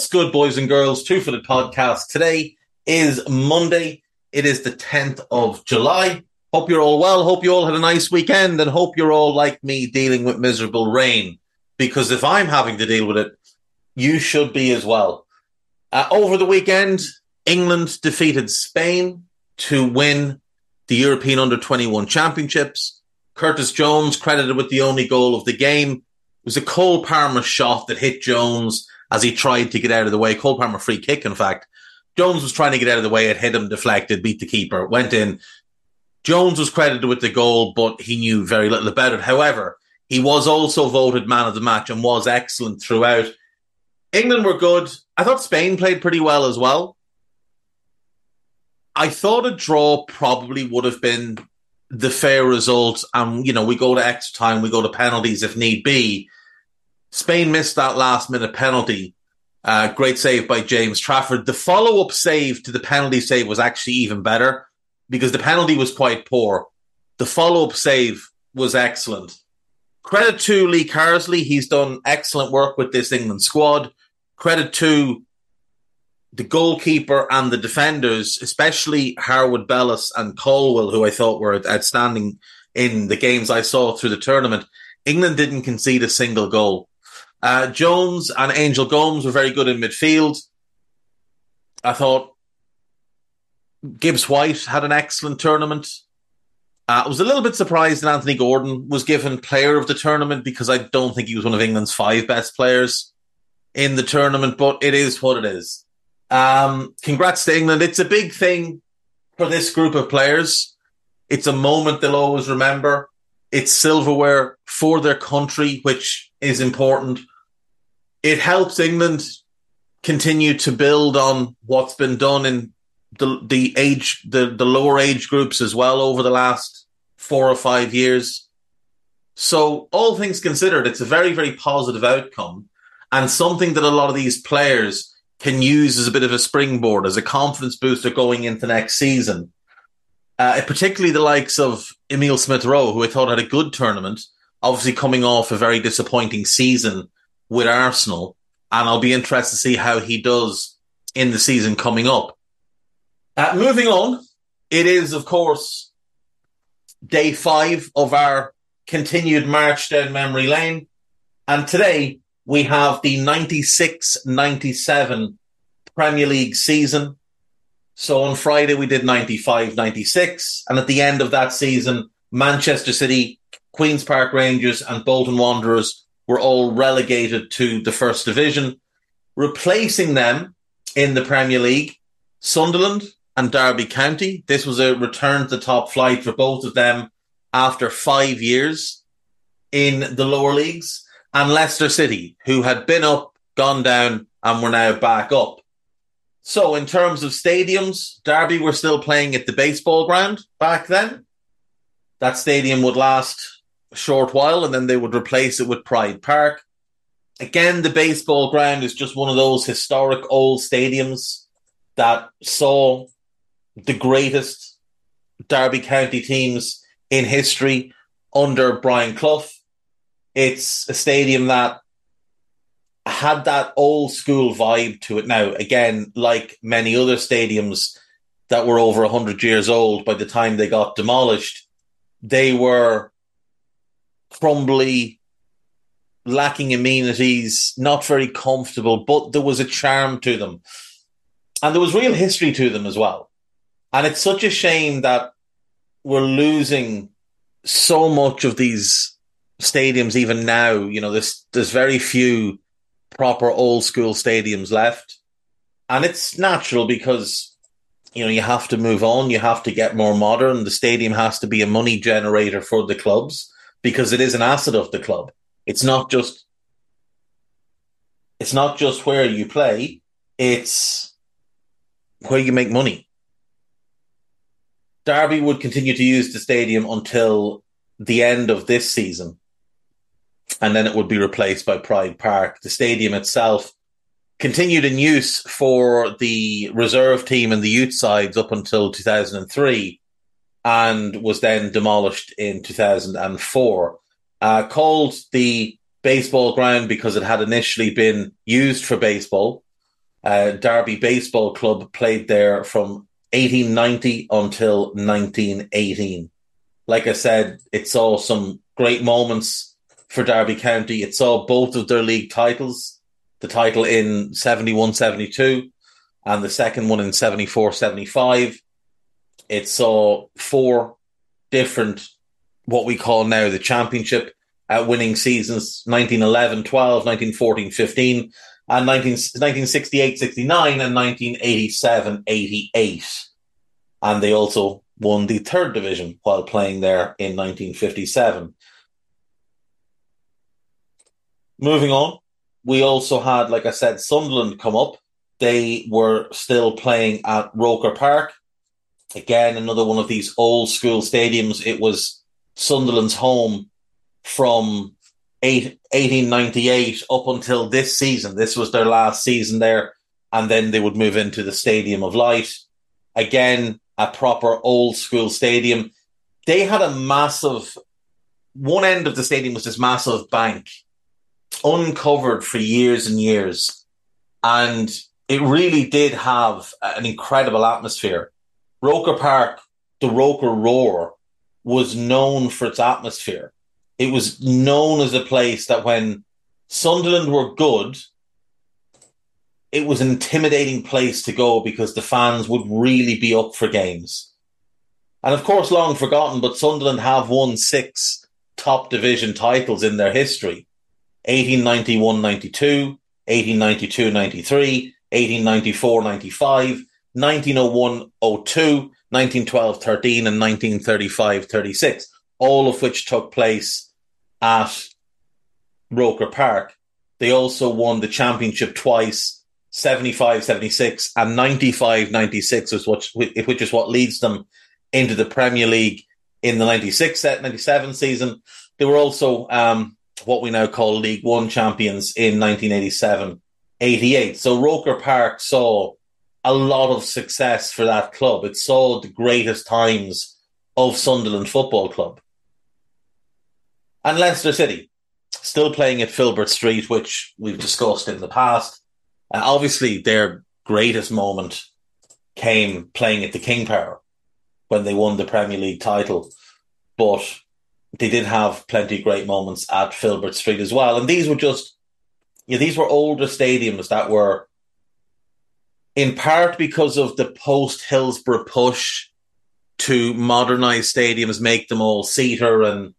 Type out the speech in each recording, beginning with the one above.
What's good, boys and girls? Two Footed podcast. Today is Monday. It is the 10th of July. Hope you're all well. Hope you all had a nice weekend and hope you're all like me dealing with miserable rain. Because if I'm having to deal with it, you should be as well. Uh, over the weekend, England defeated Spain to win the European Under 21 Championships. Curtis Jones, credited with the only goal of the game, it was a Cole Palmer shot that hit Jones as he tried to get out of the way. Cole Palmer free kick, in fact. Jones was trying to get out of the way. It hit him, deflected, beat the keeper, went in. Jones was credited with the goal, but he knew very little about it. However, he was also voted man of the match and was excellent throughout. England were good. I thought Spain played pretty well as well. I thought a draw probably would have been the fair result. And, you know, we go to extra time, we go to penalties if need be. Spain missed that last minute penalty. Uh, great save by James Trafford. The follow up save to the penalty save was actually even better because the penalty was quite poor. The follow up save was excellent. Credit to Lee Carsley. He's done excellent work with this England squad. Credit to the goalkeeper and the defenders, especially Harwood Bellis and Colwill, who I thought were outstanding in the games I saw through the tournament. England didn't concede a single goal. Uh, Jones and Angel Gomes were very good in midfield. I thought Gibbs White had an excellent tournament. Uh, I was a little bit surprised that Anthony Gordon was given player of the tournament because I don't think he was one of England's five best players. in the tournament, but it is what it is. Um, congrats to England. It's a big thing for this group of players. It's a moment they'll always remember. It's silverware for their country, which is important. It helps England continue to build on what's been done in the the age the, the lower age groups as well over the last four or five years. So all things considered, it's a very, very positive outcome and something that a lot of these players can use as a bit of a springboard, as a confidence booster going into next season. Uh, particularly the likes of Emil Smith Rowe, who I thought had a good tournament, obviously coming off a very disappointing season with Arsenal. And I'll be interested to see how he does in the season coming up. Uh, moving on, it is, of course, day five of our continued march down memory lane. And today we have the 96 97 Premier League season. So on Friday, we did 95 96. And at the end of that season, Manchester City, Queen's Park Rangers, and Bolton Wanderers were all relegated to the first division. Replacing them in the Premier League, Sunderland and Derby County. This was a return to the top flight for both of them after five years in the lower leagues and Leicester City, who had been up, gone down, and were now back up. So, in terms of stadiums, Derby were still playing at the baseball ground back then. That stadium would last short while and then they would replace it with Pride Park. Again, the baseball ground is just one of those historic old stadiums that saw the greatest Derby County teams in history under Brian Clough. It's a stadium that had that old school vibe to it now. Again, like many other stadiums that were over 100 years old by the time they got demolished, they were crumbly, lacking amenities, not very comfortable, but there was a charm to them. And there was real history to them as well. And it's such a shame that we're losing so much of these stadiums even now. You know, there's there's very few proper old school stadiums left. And it's natural because, you know, you have to move on, you have to get more modern. The stadium has to be a money generator for the clubs because it is an asset of the club. It's not just it's not just where you play, it's where you make money. Derby would continue to use the stadium until the end of this season and then it would be replaced by Pride Park. The stadium itself continued in use for the reserve team and the youth sides up until 2003 and was then demolished in 2004. Uh, called the baseball ground because it had initially been used for baseball. Uh, Derby Baseball Club played there from 1890 until 1918. Like I said, it saw some great moments for Derby County. It saw both of their league titles, the title in 71 72 and the second one in 74 75. It saw four different, what we call now the championship at winning seasons 1911 12, 1914 15, and 19, 1968 69 and 1987 88. And they also won the third division while playing there in 1957. Moving on, we also had, like I said, Sunderland come up. They were still playing at Roker Park. Again, another one of these old school stadiums. It was Sunderland's home from eight, 1898 up until this season. This was their last season there. And then they would move into the Stadium of Light. Again, a proper old school stadium. They had a massive, one end of the stadium was this massive bank uncovered for years and years. And it really did have an incredible atmosphere. Roker Park, the Roker Roar, was known for its atmosphere. It was known as a place that when Sunderland were good, it was an intimidating place to go because the fans would really be up for games. And of course, long forgotten, but Sunderland have won six top division titles in their history. 1891 92, 1892 93, 1894 95, 1901 02, 1912 13, and 1935 36, all of which took place at Roker Park. They also won the championship twice, 75 76 and 95 96, is which is what leads them into the Premier League in the 96 97 season. They were also um, what we now call League One champions in 1987 88. So Roker Park saw a lot of success for that club. It saw the greatest times of Sunderland Football Club. And Leicester City, still playing at Filbert Street, which we've discussed in the past. Uh, obviously, their greatest moment came playing at the King Power when they won the Premier League title. But they did have plenty of great moments at Filbert Street as well. And these were just, yeah, these were older stadiums that were, in part because of the post Hillsborough push to modernize stadiums, make them all seater, and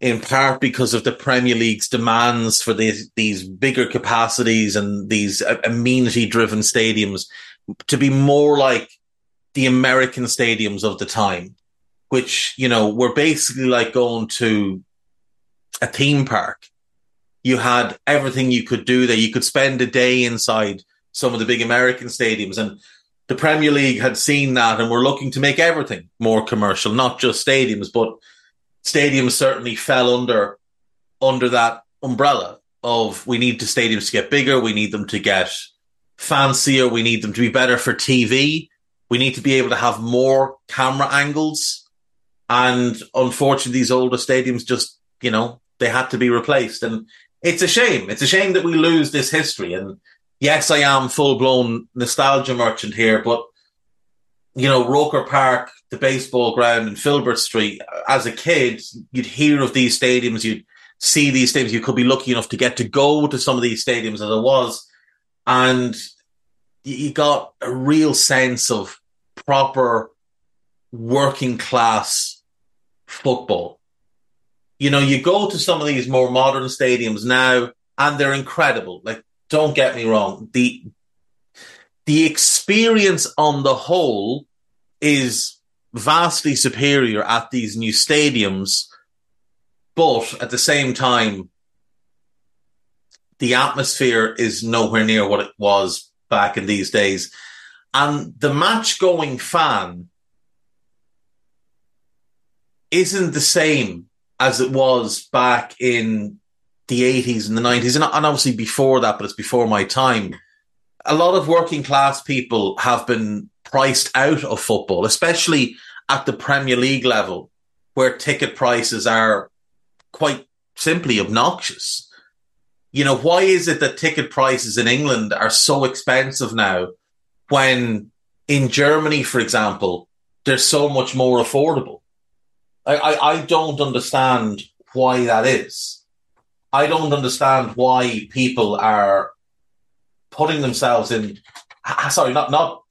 in part because of the Premier League's demands for these these bigger capacities and these uh, amenity driven stadiums to be more like the American stadiums of the time which, you know, were basically like going to a theme park. You had everything you could do there. You could spend a day inside some of the big American stadiums and the Premier League had seen that and were looking to make everything more commercial, not just stadiums, but stadiums certainly fell under under that umbrella of we need the stadiums to get bigger, we need them to get fancier, we need them to be better for TV, we need to be able to have more camera angles and unfortunately, these older stadiums just, you know, they had to be replaced. And it's a shame. It's a shame that we lose this history. And yes, I am full blown nostalgia merchant here, but you know, Roker Park, the baseball ground in Filbert Street, as a kid, you'd hear of these stadiums, you'd see these stadiums, you could be lucky enough to get to go to some of these stadiums as it was. And you got a real sense of proper working class football. You know, you go to some of these more modern stadiums now and they're incredible. Like, don't get me wrong. The, the experience on the whole is vastly superior at these new stadiums. But at the same time, the atmosphere is nowhere near what it was back in these days. And the match going fan isn't the same as it was back in the 80s and the 90s, and, obviously before that, but it's before my time. A lot of working class people have been priced out of football, especially at the Premier League level, where ticket prices are quite simply obnoxious. You know, why is it that ticket prices in England are so expensive now when in Germany, for example, they're so much more affordable? I, I, I don't understand why that is. I don't understand why people are putting themselves in. Ah, ah, sorry, not not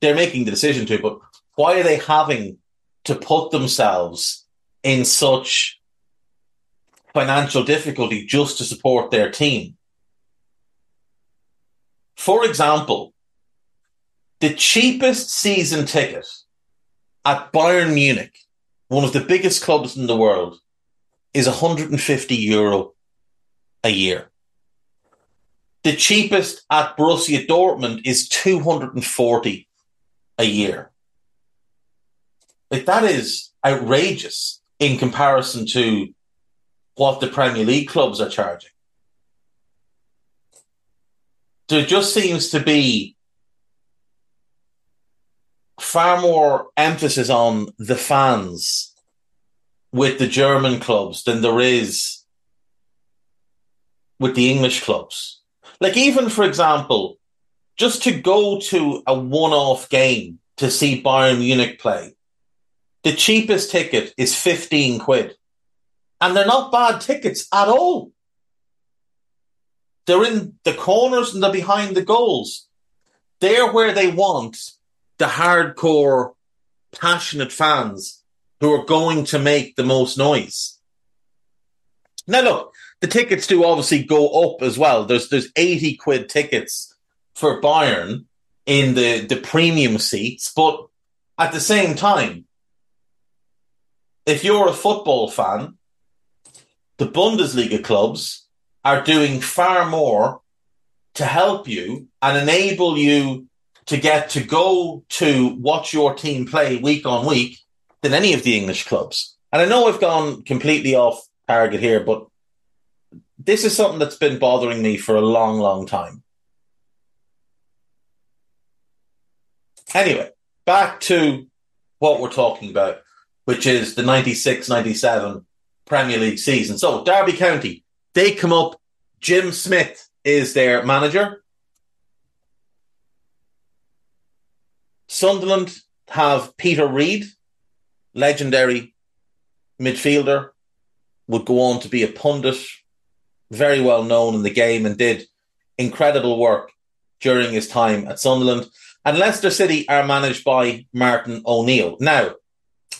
they're making the decision to, but why are they having to put themselves in such financial difficulty just to support their team? For example, the cheapest season ticket at Bayern Munich one of the biggest clubs in the world, is 150 euro a year. The cheapest at Borussia Dortmund is 240 a year. Like that is outrageous in comparison to what the Premier League clubs are charging. There just seems to be far more emphasis on the fans with the German clubs than there is with the English clubs. Like, even for example, just to go to a one off game to see Bayern Munich play, the cheapest ticket is 15 quid. And they're not bad tickets at all. They're in the corners and they're behind the goals. They're where they want the hardcore, passionate fans who are going to make the most noise. Now, look, the tickets do obviously go up as well. There's there's 80 quid tickets for Bayern in the, the premium seats, but at the same time, if you're a football fan, the Bundesliga clubs are doing far more to help you and enable you to get to go to watch your team play week on week than any of the English clubs. And I know I've gone completely off target here, but this is something that's been bothering me for a long, long time. Anyway, back to what we're talking about, which is the 96 97 Premier League season. So, Derby County, they come up. Jim Smith is their manager. Sunderland have Peter Reid, legendary midfielder, would go on to be a pundit, very well known in the game, and did incredible work during his time at Sunderland. And Leicester City are managed by Martin O'Neill. Now,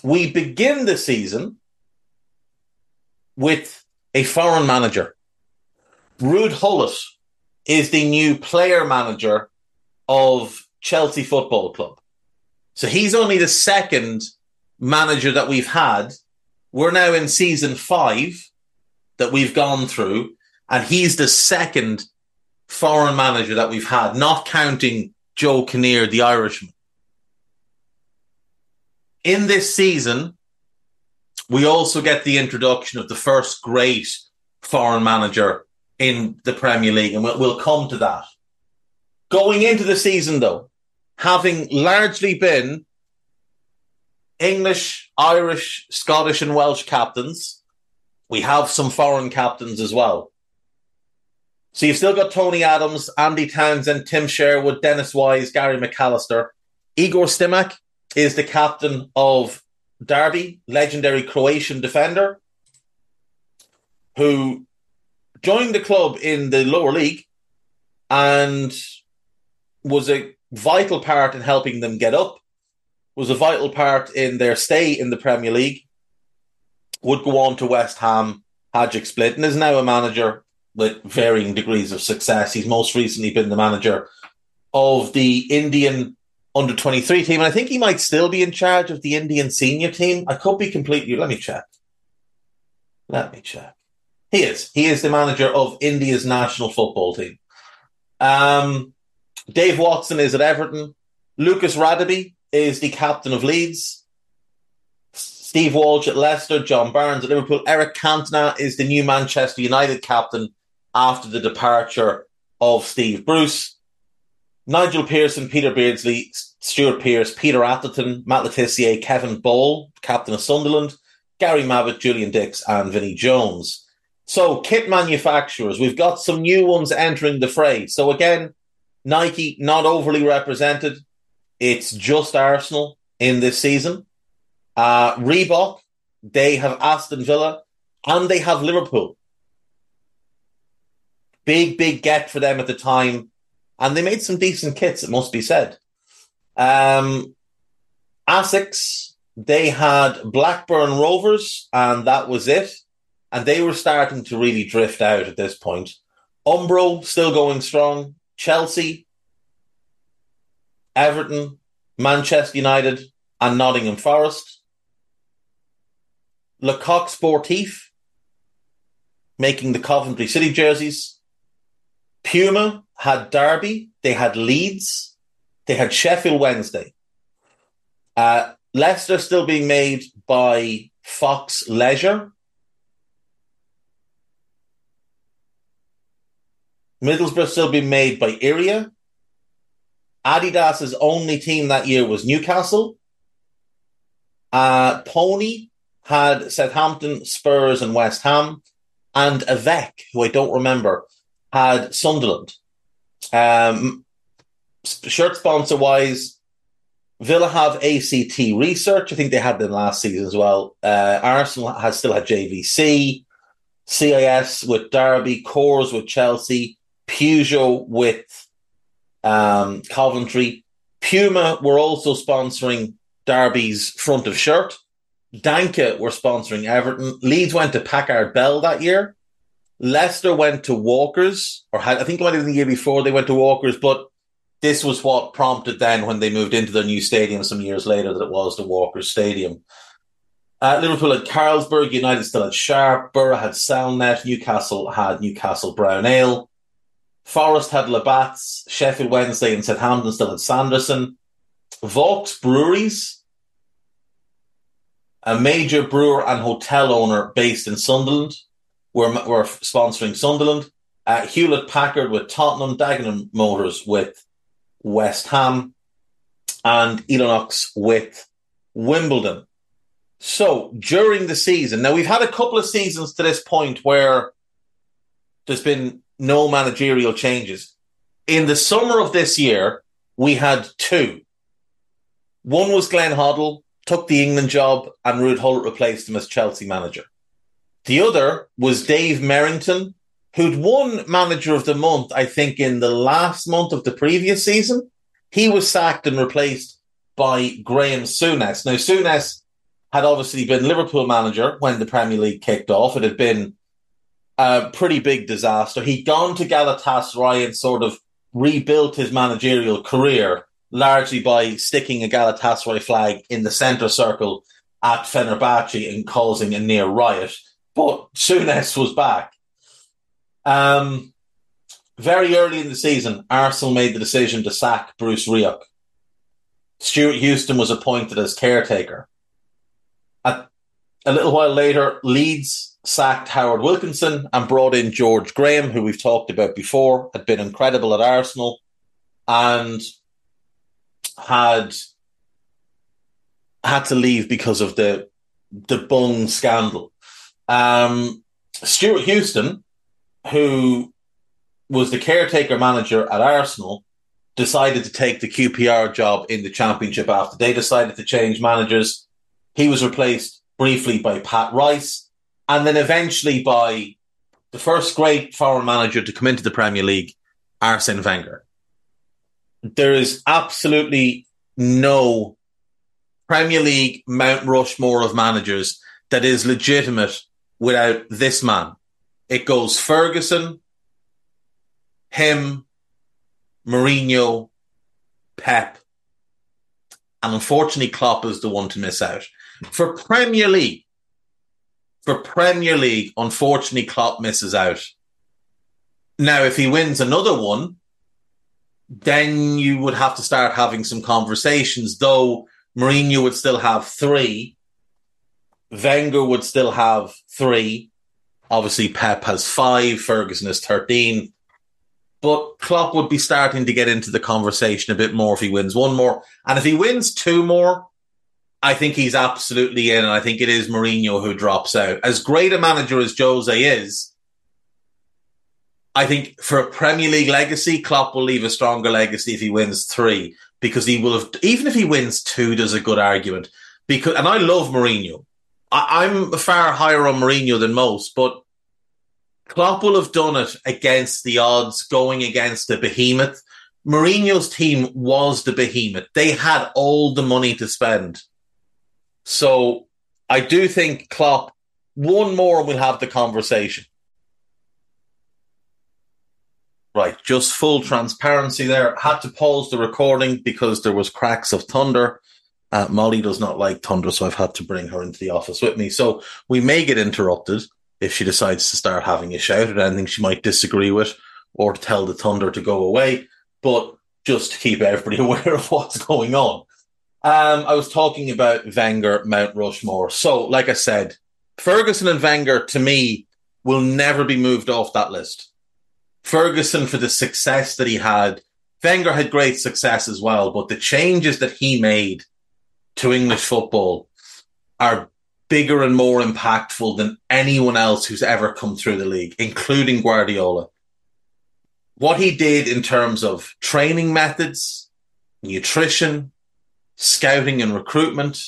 we begin the season with a foreign manager. Ruud Gullit is the new player manager of Chelsea Football Club. So he's only the second manager that we've had. We're now in season five that we've gone through, and he's the second foreign manager that we've had, not counting Joe Kinnear, the Irishman. In this season, we also get the introduction of the first great foreign manager in the Premier League, and we'll, we'll come to that. Going into the season, though, having largely been English, Irish, Scottish, and Welsh captains, we have some foreign captains as well. So you've still got Tony Adams, Andy Townsend, Tim Sherwood, Dennis Wise, Gary McAllister. Igor Stimac is the captain of Derby, legendary Croatian defender, who joined the club in the lower league and was a vital part in helping them get up, was a vital part in their stay in the Premier League, would go on to West Ham, Hajduk Split, and is now a manager with varying degrees of success. He's most recently been the manager of the Indian under 23 team, and I think he might still be in charge of the Indian senior team. I could be completely, let me check. Let me check. He is. He is the manager of India's national football team. Um, Dave Watson is at Everton. Lucas Radebe is the captain of Leeds. Steve Walsh at Leicester. John Barnes at Liverpool. Eric Cantona is the new Manchester United captain after the departure of Steve Bruce. Nigel Pearson, Peter Beardsley, Stuart Pearce, Peter Atherton, Matt Le Tissier, Kevin Ball, captain of Sunderland, Gary Mabbutt, Julian Dicks, and Vinnie Jones. So, kit manufacturers, we've got some new ones entering the fray. So, again, Nike not overly represented. It's just Arsenal in this season. Uh, Reebok, they have Aston Villa and they have Liverpool. Big, big get for them at the time. And they made some decent kits, it must be said. Um, Asics, they had Blackburn Rovers, and that was it. And they were starting to really drift out at this point. Umbro still going strong. Chelsea, Everton, Manchester United, and Nottingham Forest. Le Coq Sportif, making the Coventry City jerseys. Puma had Derby, they had Leeds, they had Sheffield Wednesday. Uh, Leicester still being made by Fox Leisure. Middlesbrough still being made by Errea. Adidas's only team that year was Newcastle. Uh, Pony had Southampton, Spurs, and West Ham. And Avec, who I don't remember, had Sunderland. Um, shirt sponsor wise, Villa have AST Research. I think they had them last season as well. Uh, Arsenal has still had JVC, CIS with Derby, Coors with Chelsea, Peugeot with um, Coventry. Puma were also sponsoring Derby's front of shirt. Danka were sponsoring Everton. Leeds went to Packard Bell that year. Leicester went to Walkers, or had, I think it might have the year before they went to Walkers, but this was what prompted then when they moved into their new stadium some years later that it was the Walkers Stadium. Uh, Liverpool had Carlsberg, United still had Sharp, Borough had Cellnet, Newcastle had Newcastle Brown Ale, Forest had Labatt's, Sheffield Wednesday and Southampton still had Sanderson, Vaux Breweries, a major brewer and hotel owner based in Sunderland, were, were sponsoring Sunderland. Uh, Hewlett Packard with Tottenham, Dagenham Motors with West Ham, and Elonex with Wimbledon. So during the season, now we've had a couple of seasons to this point where there's been no managerial changes. In the summer of this year, we had two. One was Glenn Hoddle, took the England job, and Ruud Gullit replaced him as Chelsea manager. The other was Dave Merrington, who'd won Manager of the Month, I think, in the last month of the previous season. He was sacked and replaced by Graeme Souness. Now, Souness had obviously been Liverpool manager when the Premier League kicked off. It had been a pretty big disaster. He'd gone to Galatasaray and sort of rebuilt his managerial career largely by sticking a Galatasaray flag in the centre circle at Fenerbahce and causing a near riot. But Souness was back. Um, very early in the season, Arsenal made the decision to sack Bruce Rioch. Stewart Houston was appointed as caretaker. A little while later, Leeds sacked Howard Wilkinson and brought in George Graham, who we've talked about before, had been incredible at Arsenal and had had to leave because of the the Bung scandal. Um, Stewart Houston, who was the caretaker manager at Arsenal, decided to take the QPR job in the championship after they decided to change managers. He was replaced briefly by Pat Rice and then eventually by the first great foreign manager to come into the Premier League, Arsene Wenger. There is absolutely no Premier League Mount Rushmore of managers that is legitimate without this man. It goes Ferguson, him, Mourinho, Pep, and unfortunately Klopp is the one to miss out. For Premier League, for Premier League, unfortunately Klopp misses out. Now, if he wins another one, then you would have to start having some conversations, though Mourinho would still have three. Wenger would still have three. Obviously, Pep has five. Ferguson has 13. But Klopp would be starting to get into the conversation a bit more if he wins one more. And if he wins two more, I think he's absolutely in. And I think it is Mourinho who drops out. As great a manager as Jose is, I think for a Premier League legacy, Klopp will leave a stronger legacy if he wins three, because he will have, even if he wins two, there's a good argument. Because, and I love Mourinho. I, I'm far higher on Mourinho than most, but Klopp will have done it against the odds, going against the behemoth. Mourinho's team was the behemoth. They had all the money to spend. So I do think Klopp, one more, and we'll have the conversation. Right, just full transparency there. Had to pause the recording because there was cracks of thunder. Uh, Molly does not like thunder, so I've had to bring her into the office with me. So we may get interrupted if she decides to start having a shout at anything she might disagree with or tell the thunder to go away. But just to keep everybody aware of what's going on. Um, I was talking about Wenger, Mount Rushmore. So, like I said, Ferguson and Wenger to me will never be moved off that list. Ferguson for the success that he had. Wenger had great success as well, but the changes that he made to English football are bigger and more impactful than anyone else who's ever come through the league, including Guardiola. What he did in terms of training methods, nutrition, scouting and recruitment,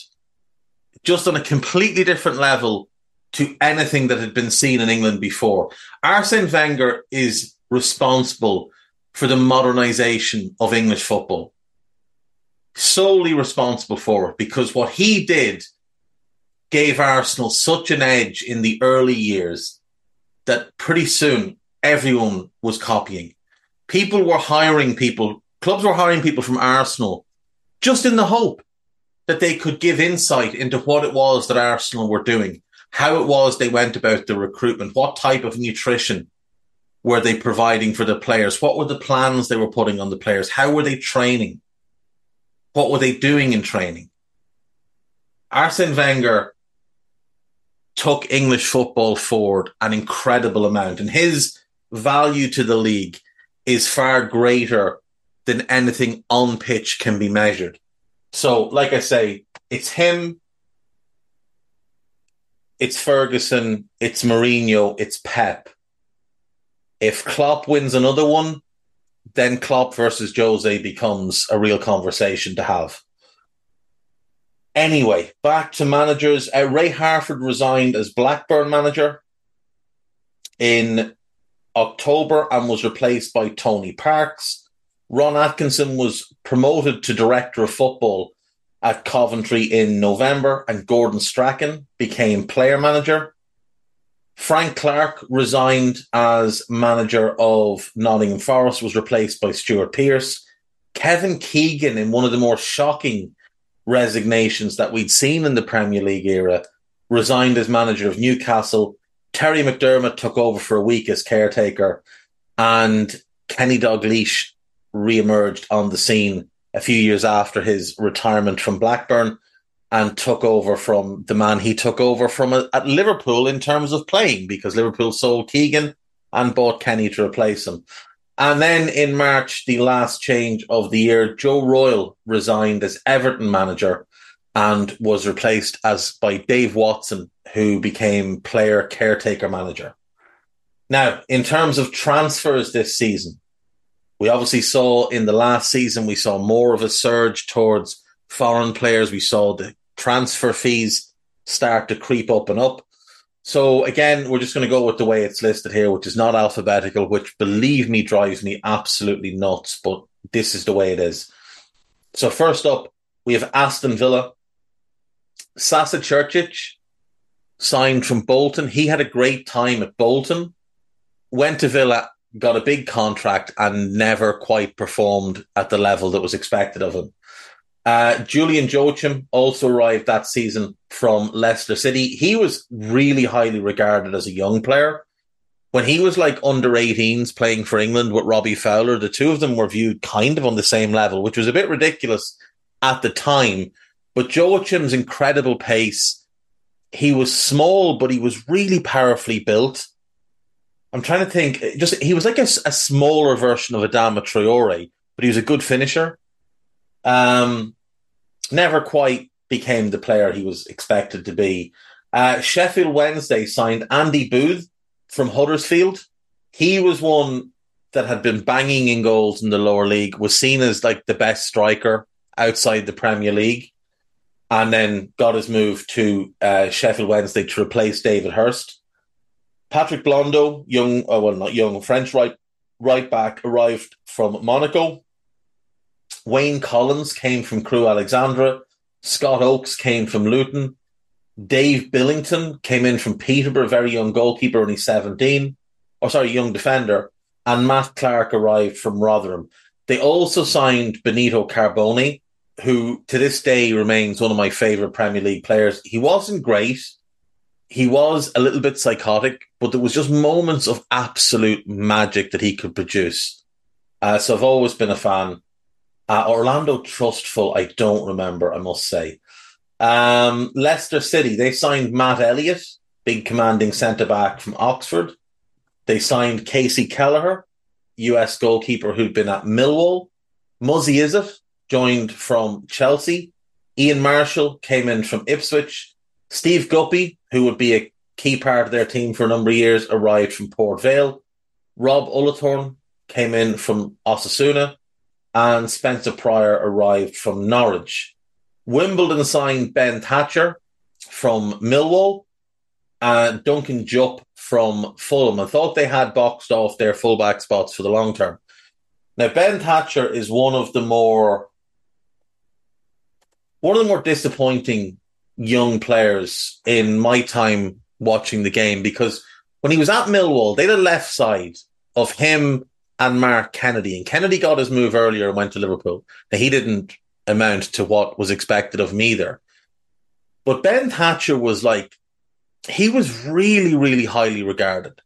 just on a completely different level to anything that had been seen in England before. Arsene Wenger is responsible for the modernization of English football. Solely responsible for it because what he did gave Arsenal such an edge in the early years that pretty soon everyone was copying. People were hiring people, clubs were hiring people from Arsenal just in the hope that they could give insight into what it was that Arsenal were doing, how it was they went about the recruitment, what type of nutrition were they providing for the players, what were the plans they were putting on the players, how were they training, what were they doing in training. Arsene Wenger took English football forward an incredible amount, and his value to the league is far greater than anything on pitch can be measured. So, like I say, it's him, it's Ferguson, it's Mourinho, it's Pep. If Klopp wins another one, then Klopp versus Jose becomes a real conversation to have. Anyway, back to managers. Uh, Ray Harford resigned as Blackburn manager in October and was replaced by Tony Parkes. Ron Atkinson was promoted to director of football at Coventry in November, and Gordon Strachan became player manager. Frank Clark resigned as manager of Nottingham Forest, was replaced by Stuart Pearce. Kevin Keegan, in one of the more shocking resignations that we'd seen in the Premier League era, resigned as manager of Newcastle. Terry McDermott took over for a week as caretaker, and Kenny Dalglish re-emerged on the scene a few years after his retirement from Blackburn and took over from the man he took over from at Liverpool in terms of playing because Liverpool sold Keegan and bought Kenny to replace him. And then in March, the last change of the year, Joe Royle resigned as Everton manager and was replaced as by Dave Watson, who became player caretaker manager. Now, in terms of transfers this season, we obviously saw in the last season, we saw more of a surge towards foreign players. We saw the transfer fees start to creep up and up. So again, we're just going to go with the way it's listed here, which is not alphabetical, which believe me drives me absolutely nuts, but this is the way it is. So first up, we have Aston Villa. Sasa Curcic signed from Bolton. He had a great time at Bolton, went to Villa got a big contract and never quite performed at the level that was expected of him. Uh, Julian Joachim also arrived that season from Leicester City. He was really highly regarded as a young player. When he was like under 18s playing for England with Robbie Fowler, the two of them were viewed kind of on the same level, which was a bit ridiculous at the time. But Joachim's incredible pace, he was small, but he was really powerfully built. I'm trying to think. Just he was like a, a smaller version of Adama Traore, but he was a good finisher. Um, never quite became the player he was expected to be. Uh, Sheffield Wednesday signed Andy Booth from Huddersfield. He was one that had been banging in goals in the lower league, was seen as like the best striker outside the Premier League, and then got his move to uh, Sheffield Wednesday to replace David Hirst. Patrick Blondeau, young, oh, well, not young, French right right back, arrived from Monaco. Wayne Collins came from Crewe Alexandra. Scott Oakes came from Luton. Dave Billington came in from Peterborough, very young goalkeeper, only 17. Or sorry, young defender. And Matt Clark arrived from Rotherham. They also signed Benito Carboni, who to this day remains one of my favourite Premier League players. He wasn't great he was a little bit psychotic, but there was just moments of absolute magic that he could produce. Uh, so I've always been a fan. Uh, Orlando Trustfull, I don't remember, I must say. Um, Leicester City, they signed Matt Elliott, big commanding centre back from Oxford. They signed Kasey Keller, US goalkeeper who'd been at Millwall. Muzzy Izzet joined from Chelsea. Ian Marshall came in from Ipswich. Steve Guppy, who would be a key part of their team for a number of years, arrived from Port Vale. Rob Ullathorne came in from Osasuna, and Spencer Prior arrived from Norwich. Wimbledon signed Ben Thatcher from Millwall and Duncan Jupp from Fulham. I thought they had boxed off their fullback spots for the long term. Now Ben Thatcher is one of the more one of the more disappointing young players in my time watching the game because when he was at Millwall, they had a left side of him and Mark Kennedy. And Kennedy got his move earlier and went to Liverpool. Now, he didn't amount to what was expected of him either. But Ben Thatcher was like, he was really, really highly regarded.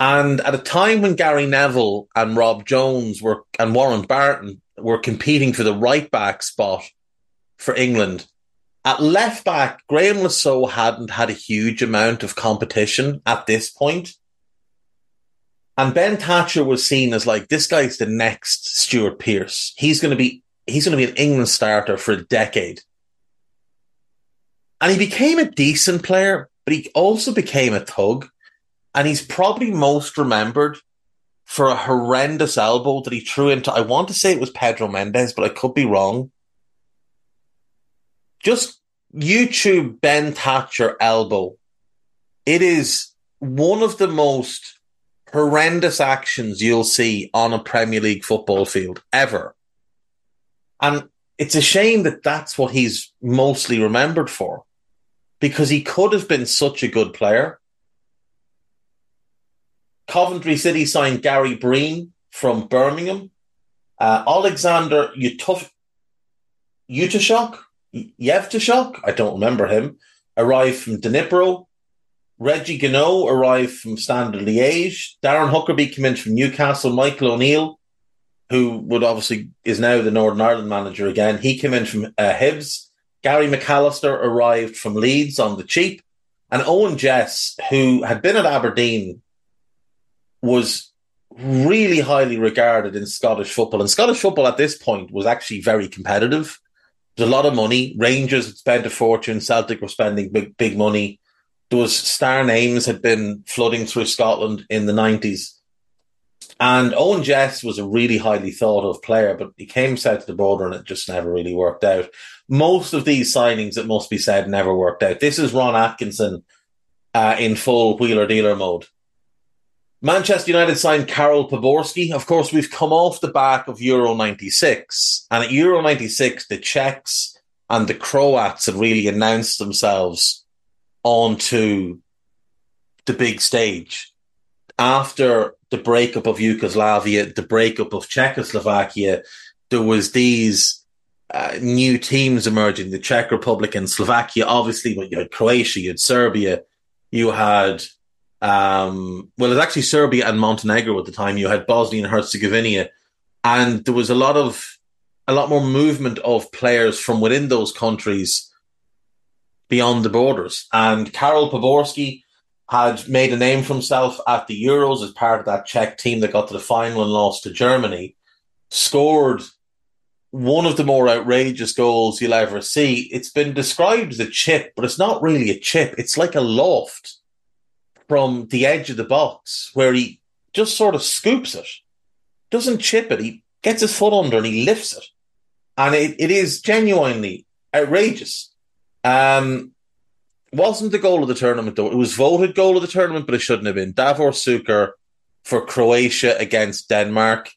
And at a time when Gary Neville and Rob Jones were and Warren Barton were competing for the right back spot for England, at left back, Graeme Saux hadn't had a huge amount of competition at this point. And Ben Thatcher was seen as like, this guy's the next Stuart Pearce. He's going to be, he's going to be an England starter for a decade. And he became a decent player, but he also became a thug. And he's probably most remembered for a horrendous elbow that he threw into, I want to say it was Pedro Mendes, but I could be wrong. Just YouTube Ben Thatcher elbow. It is one of the most horrendous actions you'll see on a Premier League football field ever. And it's a shame that that's what he's mostly remembered for because he could have been such a good player. Coventry City signed Gary Breen from Birmingham. Uh, Alexander Utuf- Utashok, Yevtushok, I don't remember him, arrived from Dnipro. Régis Genaux arrived from Standard Liège. Darren Huckerby came in from Newcastle. Michael O'Neill, who would obviously is now the Northern Ireland manager again, he came in from uh, Hibs. Gary McAllister arrived from Leeds on the cheap. And Eoin Jess, who had been at Aberdeen, was really highly regarded in Scottish football. And Scottish football at this point was actually very competitive. There's a lot of money. Rangers had spent a fortune. Celtic were spending big, big money those star names had been flooding through Scotland in the 90s. And Eoin Jess was a really highly thought of player, but he came south of the border and it just never really worked out. Most of these signings, it must be said, never worked out. This is Ron Atkinson uh, in full wheeler dealer mode. Manchester United signed Karol Poborský. Of course, we've come off the back of Euro 96. And at Euro 96, the Czechs and the Croats had really announced themselves onto the big stage. After the breakup of Yugoslavia, the breakup of Czechoslovakia, there was these uh, new teams emerging, the Czech Republic and Slovakia, obviously, but you had Croatia, you had Serbia, you had, um, well, it's actually Serbia and Montenegro at the time. You had Bosnia and Herzegovina, and there was a lot of, a lot more movement of players from within those countries beyond the borders. And Karol Poborský had made a name for himself at the Euros as part of that Czech team that got to the final and lost to Germany. Scored one of the more outrageous goals you'll ever see. It's been described as a chip, but it's not really a chip. It's like a loft from the edge of the box where he just sort of scoops it, doesn't chip it. He gets his foot under and he lifts it. And it, it is genuinely outrageous. Um, wasn't the goal of the tournament though. It was voted goal of the tournament, but it shouldn't have been. Davor Suker for Croatia against Denmark.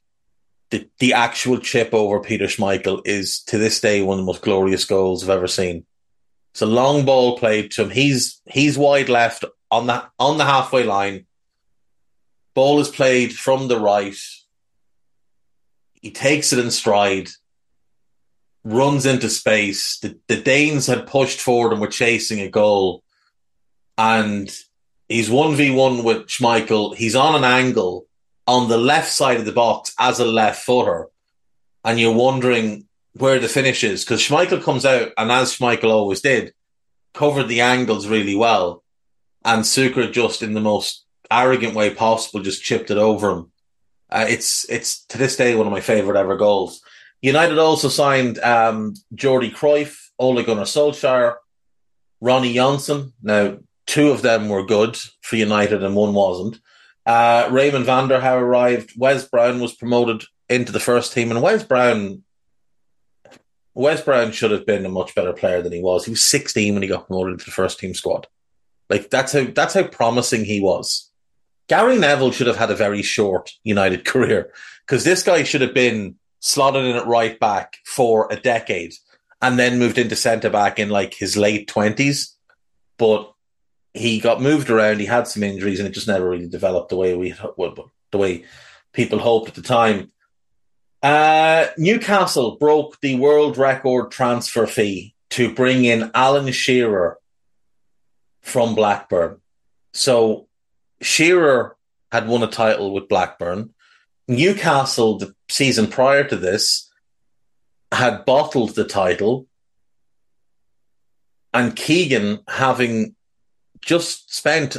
The, the actual chip over Peter Schmeichel is to this day one of the most glorious goals I've ever seen. It's a long ball played to him. He's he's wide left on the on the halfway line. Ball is played from the right. He takes it in stride runs into space. The, the Danes had pushed forward and were chasing a goal. And he's 1v1 with Schmeichel. He's on an angle on the left side of the box as a left footer. And you're wondering where the finish is because Schmeichel comes out and as Schmeichel always did, covered the angles really well. And Suker just in the most arrogant way possible just chipped it over him. Uh, it's it's to this day one of my favorite ever goals. United also signed um, Jordi Cruyff, Ole Gunnar Solskjaer, Ronnie Johnsen. Now, two of them were good for United and one wasn't. Uh, Raymond van der Gouw arrived. Wes Brown was promoted into the first team, and Wes Brown, Wes Brown should have been a much better player than he was. He was 16 when he got promoted into the first team squad. Like that's how that's how promising he was. Gary Neville should have had a very short United career because this guy should have been slotted in at right back for a decade, and then moved into centre back in like his late twenties. But he got moved around. He had some injuries, and it just never really developed the way we the way people hoped at the time. Uh, Newcastle broke the world record transfer fee to bring in Alan Shearer from Blackburn. So Shearer had won a title with Blackburn. Newcastle, season prior to this, had bottled the title. And Keegan, having just spent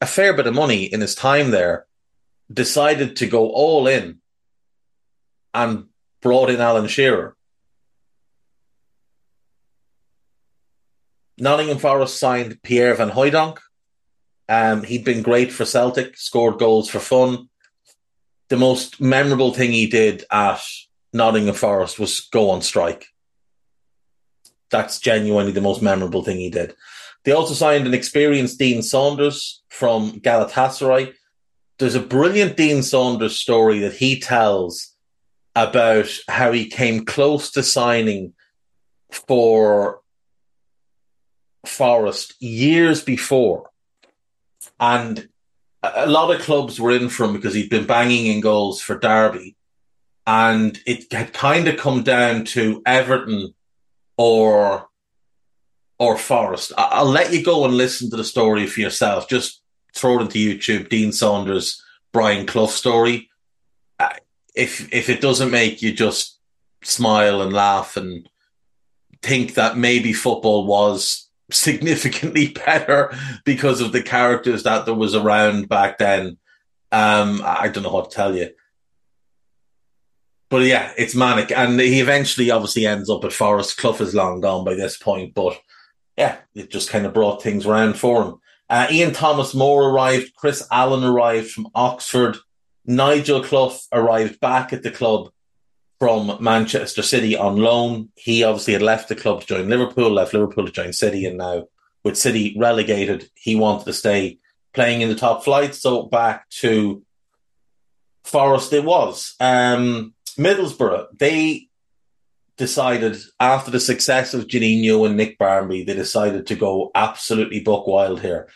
a fair bit of money in his time there, decided to go all in and brought in Alan Shearer. Nottingham Forest signed Pierre Van Hooijdonk. Um, he'd been great for Celtic, scored goals for fun. The most memorable thing he did at Nottingham Forest was go on strike. That's genuinely the most memorable thing he did. They also signed an experienced Dean Saunders from Galatasaray. There's a brilliant Dean Saunders story that he tells about how he came close to signing for Forest years before. And a lot of clubs were in for him because he'd been banging in goals for Derby. And it had kind of come down to Everton or or Forest. I'll let you go and listen to the story for yourself. Just throw it into YouTube, Dean Saunders, Brian Clough story uh, if if it doesn't make you just smile and laugh and think that maybe football was significantly better because of the characters that there was around back then. Um, I don't know how to tell you. But yeah, it's manic. And he eventually obviously ends up at Forest. Clough is long gone by this point, but yeah, it just kind of brought things around for him. Uh, Ian Thomas Moore arrived. Chris Allen arrived from Oxford. Nigel Clough arrived back at the club from Manchester City on loan. He obviously had left the club to join Liverpool, left Liverpool to join City, and now with City relegated, he wanted to stay playing in the top flight. So back to Forest it was. Um, Middlesbrough, they decided after the success of Juninho and Nick Barmby, they decided to go absolutely buck wild here.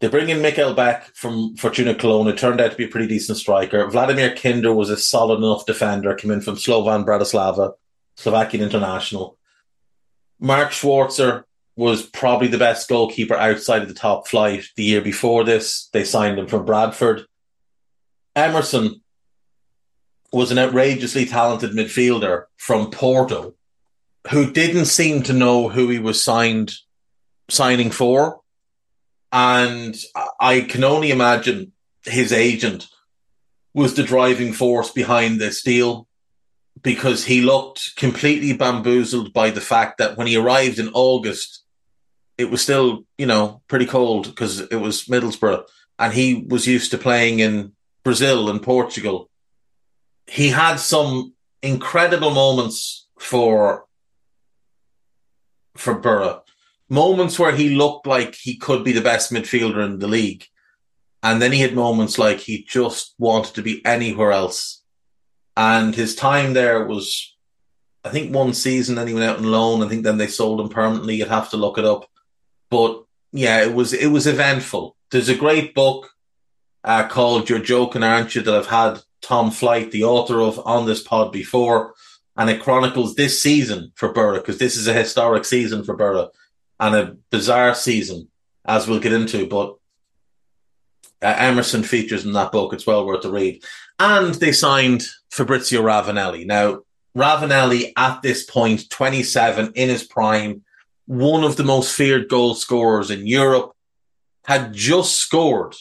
They bring in Mikkel Beck from Fortuna Cologne, It turned out to be a pretty decent striker. Vladimir Kinder was a solid enough defender, came in from Slovan Bratislava, Slovakian international. Mark Schwarzer was probably the best goalkeeper outside of the top flight the year before this. They signed him from Bradford. Emerson was an outrageously talented midfielder from Porto who didn't seem to know who he was signed signing for and I can only imagine his agent was the driving force behind this deal because he looked completely bamboozled by the fact that when he arrived in August, it was still, you know, pretty cold because it was Middlesbrough and he was used to playing in Brazil and Portugal. He had some incredible moments for for Borough moments where he looked like he could be the best midfielder in the league. And then he had moments like he just wanted to be anywhere else. And his time there was, I think, one season. Then he went out on loan. I think then they sold him permanently. You'd have to look it up. But yeah, it was it was eventful. There's a great book uh, called "You're Joking, Aren't You?" that I've had Tom Flight, the author of, on this pod before, and it chronicles this season for Borough because this is a historic season for Borough and a bizarre season, as we'll get into. But uh, Emerson features in that book. It's well worth a read. And they signed Fabrizio Ravanelli. Now, Ravanelli at this point, 27 in his prime, one of the most feared goal scorers in Europe, had just scored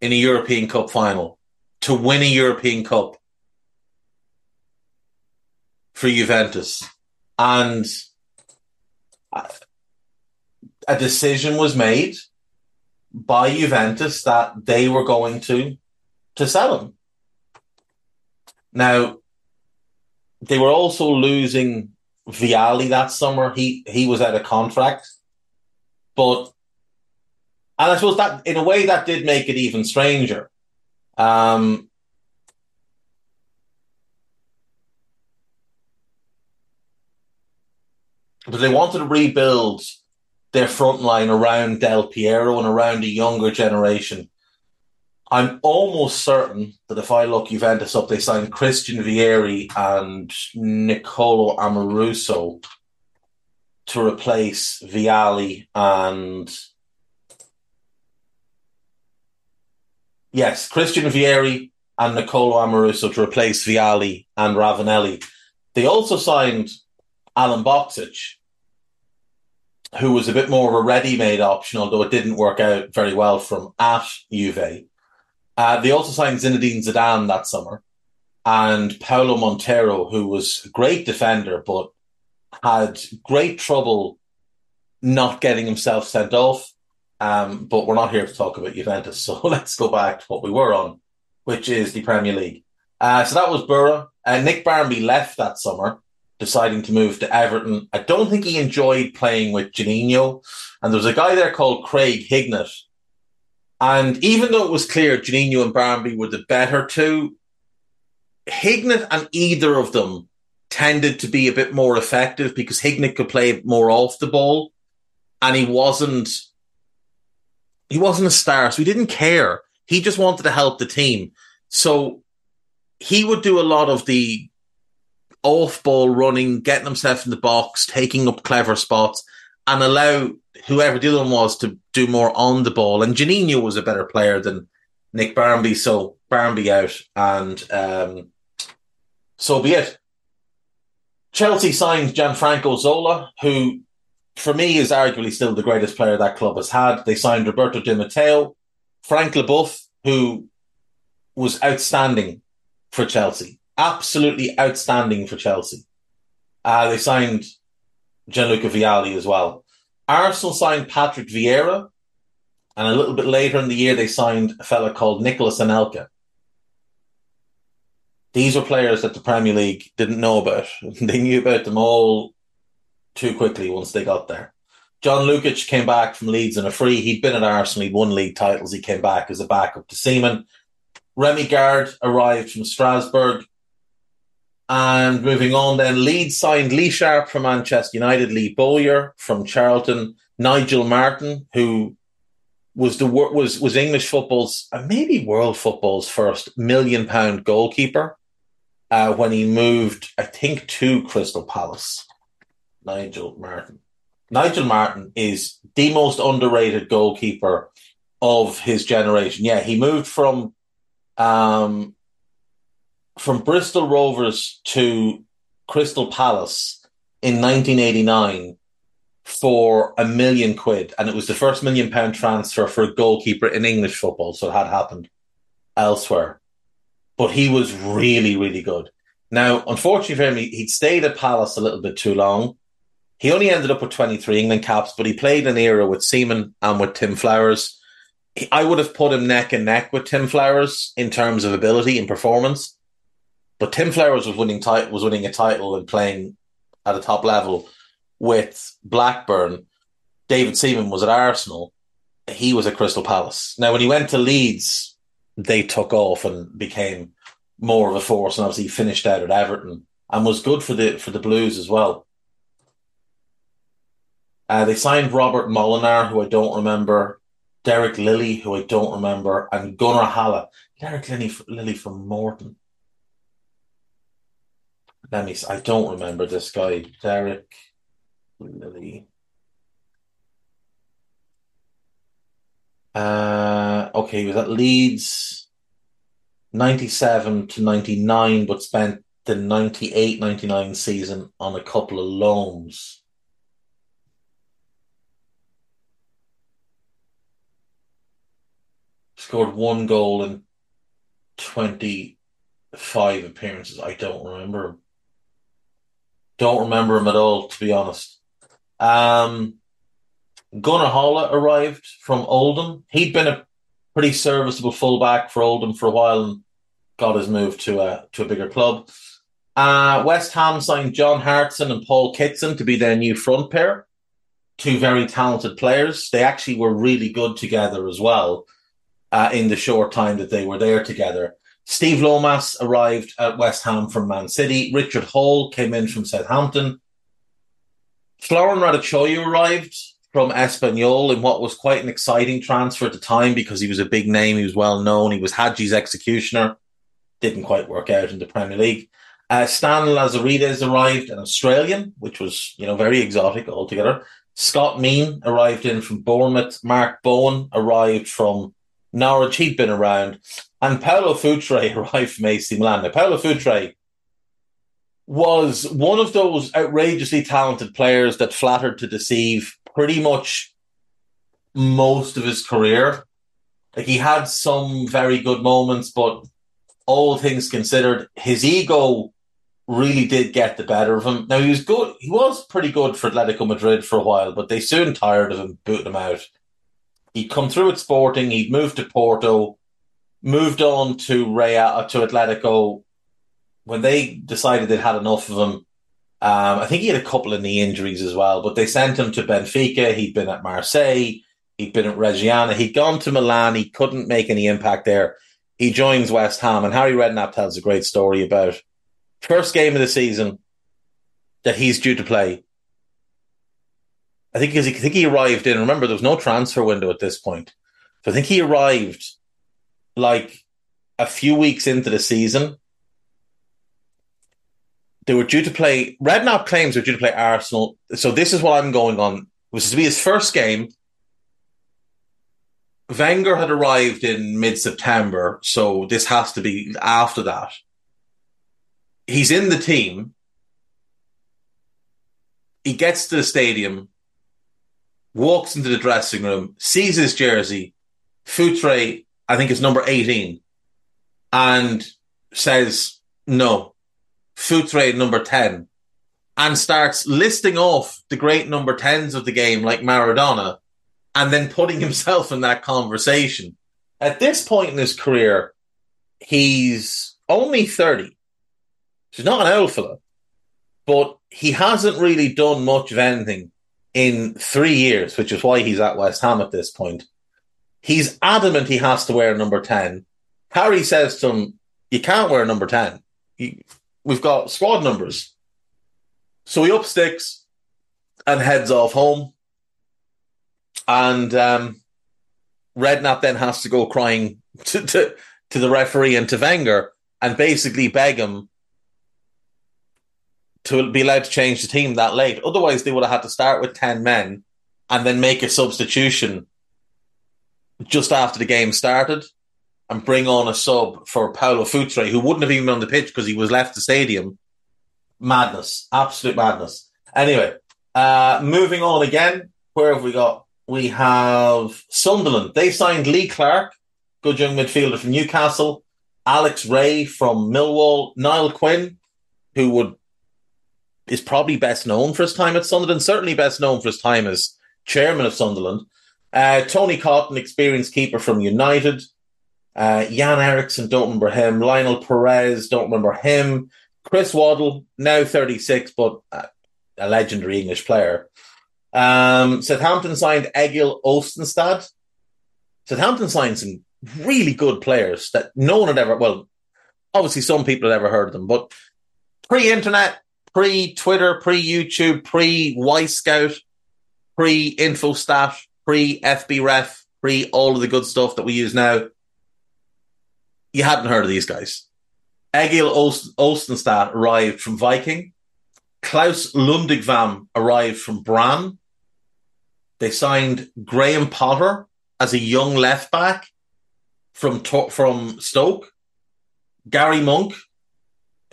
in a European Cup final to win a European Cup for Juventus. And a decision was made by Juventus that they were going to to sell him. Now, they were also losing Vialli that summer. He he was out of contract, but and I suppose that in a way that did make it even stranger. Um, but they wanted to rebuild their front line around Del Piero and around a younger generation. I'm almost certain that if I look Juventus up, they signed Christian Vieri and Nicolo Amoruso to replace Vialli and yes, Christian Vieri and Nicolo Amoruso to replace Vialli and Ravanelli. They also signed Alan Boksic, who was a bit more of a ready-made option, although it didn't work out very well from at Juve. Uh, they also signed Zinedine Zidane that summer, and Paolo Montero, who was a great defender but had great trouble not getting himself sent off. Um, but we're not here to talk about Juventus, so let's go back to what we were on, which is the Premier League. Uh, so that was Borough. Uh, Nick Barmby left that summer, deciding to move to Everton. I don't think he enjoyed playing with Juninho. And there was a guy there called Craig Hignett. And even though it was clear Juninho and Barmby were the better two, Hignett and either of them tended to be a bit more effective because Hignett could play more off the ball and he wasn't he wasn't a star, so he didn't care. He just wanted to help the team. So he would do a lot of the off ball running, getting himself in the box, taking up clever spots, and allow whoever the other one was to do more on the ball. And Juninho was a better player than Nick Barmby, so Barmby out, and um, so be it. Chelsea signed Gianfranco Zola, who for me is arguably still the greatest player that club has had. They signed Roberto Di Matteo, Frank Leboeuf, who was outstanding for Chelsea, absolutely outstanding for Chelsea. Uh, they signed Gianluca Vialli as well. Arsenal signed Patrick Vieira, and a little bit later in the year they signed a fella called Nicolas Anelka. These were players that the Premier League didn't know about. They knew about them all too quickly once they got there. John Lukic came back from Leeds in a free. He'd been at Arsenal, he'd won league titles. He came back as a backup to Seaman. Rémi Garde arrived from Strasbourg. And moving on, then Leeds signed Lee Sharpe from Manchester United, Lee Bowyer from Charlton, Nigel Martyn, who was the was was English football's and maybe world football's first million pound goalkeeper uh, when he moved, I think, to Crystal Palace. Nigel Martyn. Nigel Martyn is the most underrated goalkeeper of his generation. Yeah, he moved from um, from Bristol Rovers to Crystal Palace in 1989 for a million quid, and it was the first million pound transfer for a goalkeeper in English football, so it had happened elsewhere but he was really, really good. Now, unfortunately for him, he'd stayed at Palace a little bit too long. He only ended up with 23 England caps, but he played an era with Seaman and with Tim Flowers. I would have put him neck and neck with Tim Flowers in terms of ability and performance. But Tim Flowers was winning tit- was winning a title and playing at a top level with Blackburn. David Seaman was at Arsenal. He was at Crystal Palace. Now, when he went to Leeds, they took off and became more of a force, and obviously finished out at Everton and was good for the for the Blues as well. Uh, they signed Robert Molenaar, who I don't remember, Derek Lilley, who I don't remember, and Gunnar Halle. Derek Lilly, Lilley from Morton. Let me. I don't remember this guy, Derek Lilley. Uh, okay, he was at Leeds 97 to 99, but spent the 98 99 season on a couple of loans. Scored one goal in 25 appearances. I don't remember. Don't remember him at all, to be honest. Um, Gunnar Halle arrived from Oldham. He'd been a pretty serviceable fullback for Oldham for a while and got his move to a to a bigger club. Uh, West Ham signed John Hartson and Paul Kitson to be their new front pair. Two very talented players. They actually were really good together as well uh, in the short time that they were there together. Steve Lomas arrived at West Ham from Man City. Richard Hall came in from Southampton. Florin Răducioiu arrived from Espanyol in what was quite an exciting transfer at the time because he was a big name, he was well known, he was Hadji's executioner. Didn't quite work out in the Premier League. Uh, Stan Lazaridis arrived, an Australian, which was, you know, very exotic altogether. Scott Mean arrived in from Bournemouth. Mark Bowen arrived from Norwich. He'd been around. And Paulo Futre arrived from AC Milan. Now, Paulo Futre was one of those outrageously talented players that flattered to deceive pretty much most of his career. Like he had some very good moments, but all things considered, his ego really did get the better of him. Now he was good. He was pretty good for Atletico Madrid for a while, but they soon tired of him, booted him out. He'd come through at Sporting. He'd moved to Porto, moved on to Real uh, to Atletico. When they decided they'd had enough of him, um, I think he had a couple of knee injuries as well. But they sent him to Benfica. He'd been at Marseille. He'd been at Reggiana. He'd gone to Milan. He couldn't make any impact there. He joins West Ham, and Harry Redknapp tells a great story about first game of the season that he's due to play. I think, I think he arrived in. Remember, there was no transfer window at this point, so I think he arrived like a few weeks into the season. They were due to play. Redknapp claims they're due to play Arsenal. So this is what I'm going on. Was to be his first game. Wenger had arrived in mid September, so this has to be after that he's in the team. He gets to the stadium, walks into the dressing room, sees his jersey, Futre, I think it's number 18, and says, no, Futre number 10, and starts listing off the great number 10s of the game like Maradona, and then putting himself in that conversation. At this point in his career, he's only 30 He's not an old fella, but he hasn't really done much of anything in three years, which is why he's at West Ham at this point. He's adamant he has to wear number 10. Harry says to him, You can't wear number 10. we've got squad numbers. So he up sticks and heads off home. And um, Redknapp then has to go crying to, to, to the referee and to Wenger and basically beg him to be allowed to change the team that late. Otherwise, they would have had to start with 10 men and then make a substitution just after the game started and bring on a sub for Paolo Futre, who wouldn't have even been on the pitch because he was left the stadium. Madness. Absolute madness. Anyway, uh, moving on again. Where have we got? We have Sunderland. They signed Lee Clark, good young midfielder from Newcastle, Alex Rae from Millwall, Niall Quinn, who would is probably best known for his time at Sunderland, certainly best known for his time as chairman of Sunderland. Uh, Tony Coton, experienced keeper from United. Uh, Jan Eriksson, don't remember him. Lionel Perez, don't remember him. Chris Waddle, now 36, but uh, a legendary English player. Um, Southampton signed Egil Ostenstad. Southampton signed some really good players that no one had ever, well, obviously some people had ever heard of them, but pre internet, pre Twitter, pre YouTube, pre Wyscout, pre Infostat, pre FBref, pre all of the good stuff that we use now. You hadn't heard of these guys. Egil Ostenstad arrived from Viking. Claus Lundekvam arrived from Brann. They signed Graham Potter as a young left back from from Stoke. Gary Monk,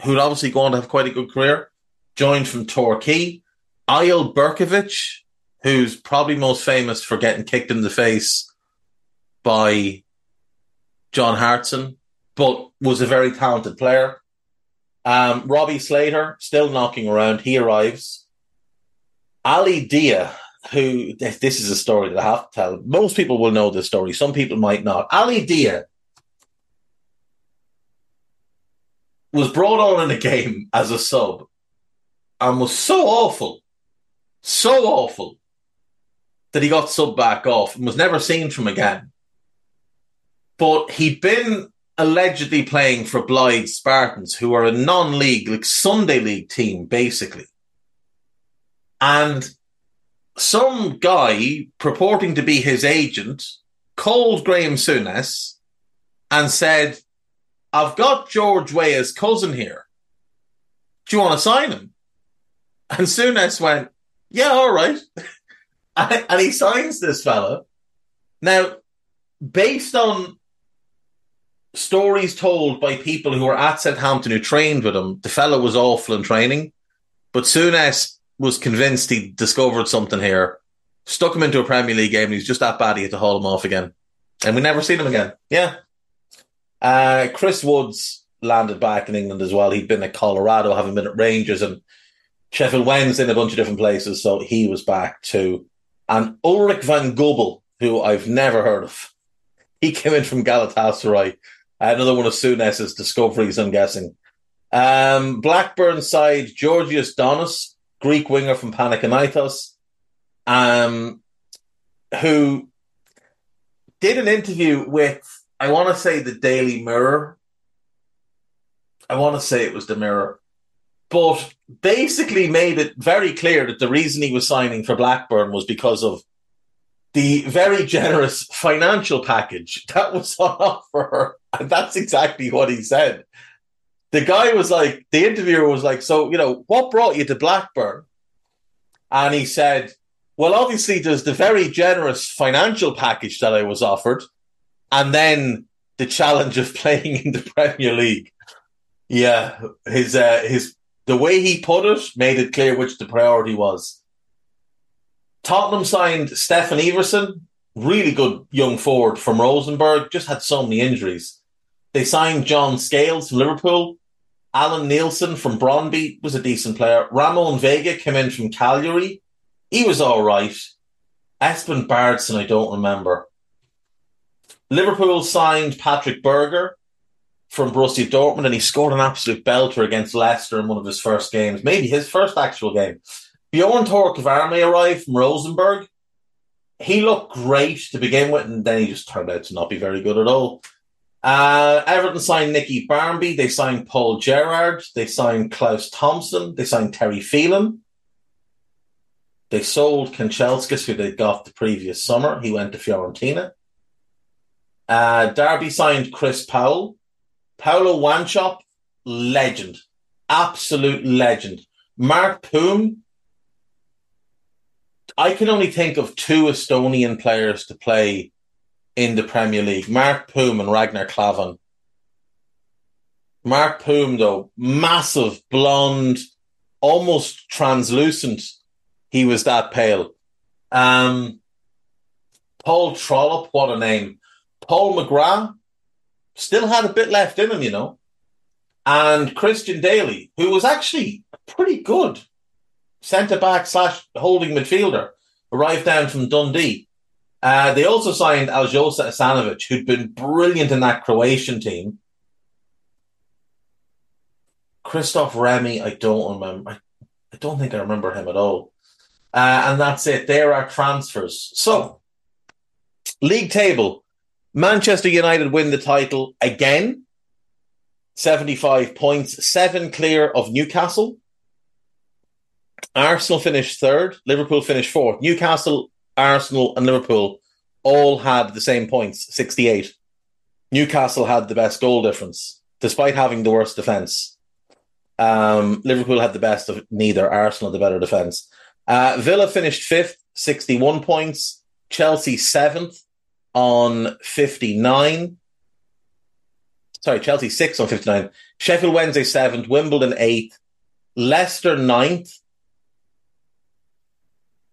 who'd obviously go on to have quite a good career, joined from Torquay. Eyal Berkovic, who's probably most famous for getting kicked in the face by John Hartson, but was a very talented player. Um, Robbie Slater, still knocking around, he arrives. Ali Dia, who this is a story that I have to tell. Most people will know this story, some people might not. Ali Dia was brought on in a game as a sub and was so awful, so awful that he got subbed back off and was never seen from again. But he'd been allegedly playing for Blyth Spartans, who are a non-league, like Sunday league team, basically. And some guy purporting to be his agent called Graeme Souness and said, I've got George Weah's cousin here. Do you want to sign him? And Souness went, Yeah, all right. and he signs this fella. Now, based on stories told by people who were at Southampton who trained with him, the fellow was awful in training. But Souness was convinced he discovered something here, stuck him into a Premier League game, and he's just that bad he had to haul him off again. And we never seen him again. Yeah. Uh, Chris Woods landed back in England as well. He'd been at Colorado, having been at Rangers and Sheffield Wednesday in a bunch of different places, so he was back too. And Ulrich van Gobbel, who I've never heard of, he came in from Galatasaray. Another one of Souness's discoveries, I'm guessing. Um, Blackburn side, Georgios Donis, Greek winger from Panathinaikos, um, who did an interview with, I want to say, the Daily Mirror. I want to say it was the Mirror, but basically made it very clear that the reason he was signing for Blackburn was because of the very generous financial package that was on offer. And that's exactly what he said the guy was like, the interviewer was like, so, you know, what brought you to Blackburn? And he said, well, obviously there's the very generous financial package that I was offered. And then the challenge of playing in the Premier League. Yeah, his, uh, his, the way he put it made it clear which the priority was. Tottenham signed Steffen Iversen, really good young forward from Rosenborg, just had so many injuries. They signed John Scales from Liverpool, Allan Nielsen from Brøndby was a decent player. Ramon Vega came in from Cagliari. He was all right. Espen Baardsen, I don't remember. Liverpool signed Patrik Berger from Borussia Dortmund, and he scored an absolute belter against Leicester in one of his first games, maybe his first actual game. Bjørn Tore Kvarme arrived from Rosenborg. He looked great to begin with, and then he just turned out to not be very good at all. Uh, Everton signed Nicky Barmby. They signed Paul Gerrard. They signed Claus Thomsen. They signed Terry Phelan. They sold Kanchelskis, who they got the previous summer. He went to Fiorentina. Uh, Derby signed Chris Powell. Paulo Wanchope, legend. Absolute legend. Mart Poom. I can only think of two Estonian players to play in the Premier League. Mart Poom and Ragnar Klavan. Mart Poom, though, massive, blonde, almost translucent. He was that pale. Um, Paul Trollope, what a name. Paul McGrath still had a bit left in him, you know. And Christian Dailly, who was actually pretty good centre back slash holding midfielder, arrived down from Dundee. Uh, they also signed Aljosa Asanovic, who'd been brilliant in that Croatian team. Christoph Remy, I don't remember. I, I don't think I remember him at all. Uh, and that's it. There are transfers. So, league table. Manchester United win the title again. 75 points, seven clear of Newcastle. Arsenal finished third. Liverpool finished fourth. Newcastle Arsenal, and Liverpool all had the same points, 68. Newcastle had the best goal difference, despite having the worst defence. Um, Liverpool had the best of neither. Arsenal the better defence. Uh, Villa finished fifth, 61 points. Chelsea seventh on 59. Sorry, Chelsea 6 on 59. Sheffield Wednesday seventh. Wimbledon eighth. Leicester ninth.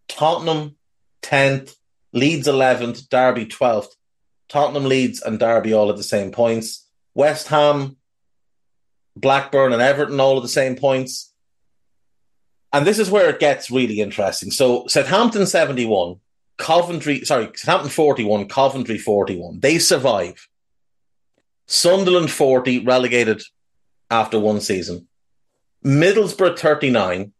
Tottenham 10th, Leeds 11th, Derby 12th. Tottenham, Leeds, and Derby all at the same points. West Ham, Blackburn, and Everton all at the same points. And this is where it gets really interesting. So Southampton 71, Coventry, sorry, Southampton 41, Coventry 41. They survive. Sunderland 40, relegated after one season. Middlesbrough 39,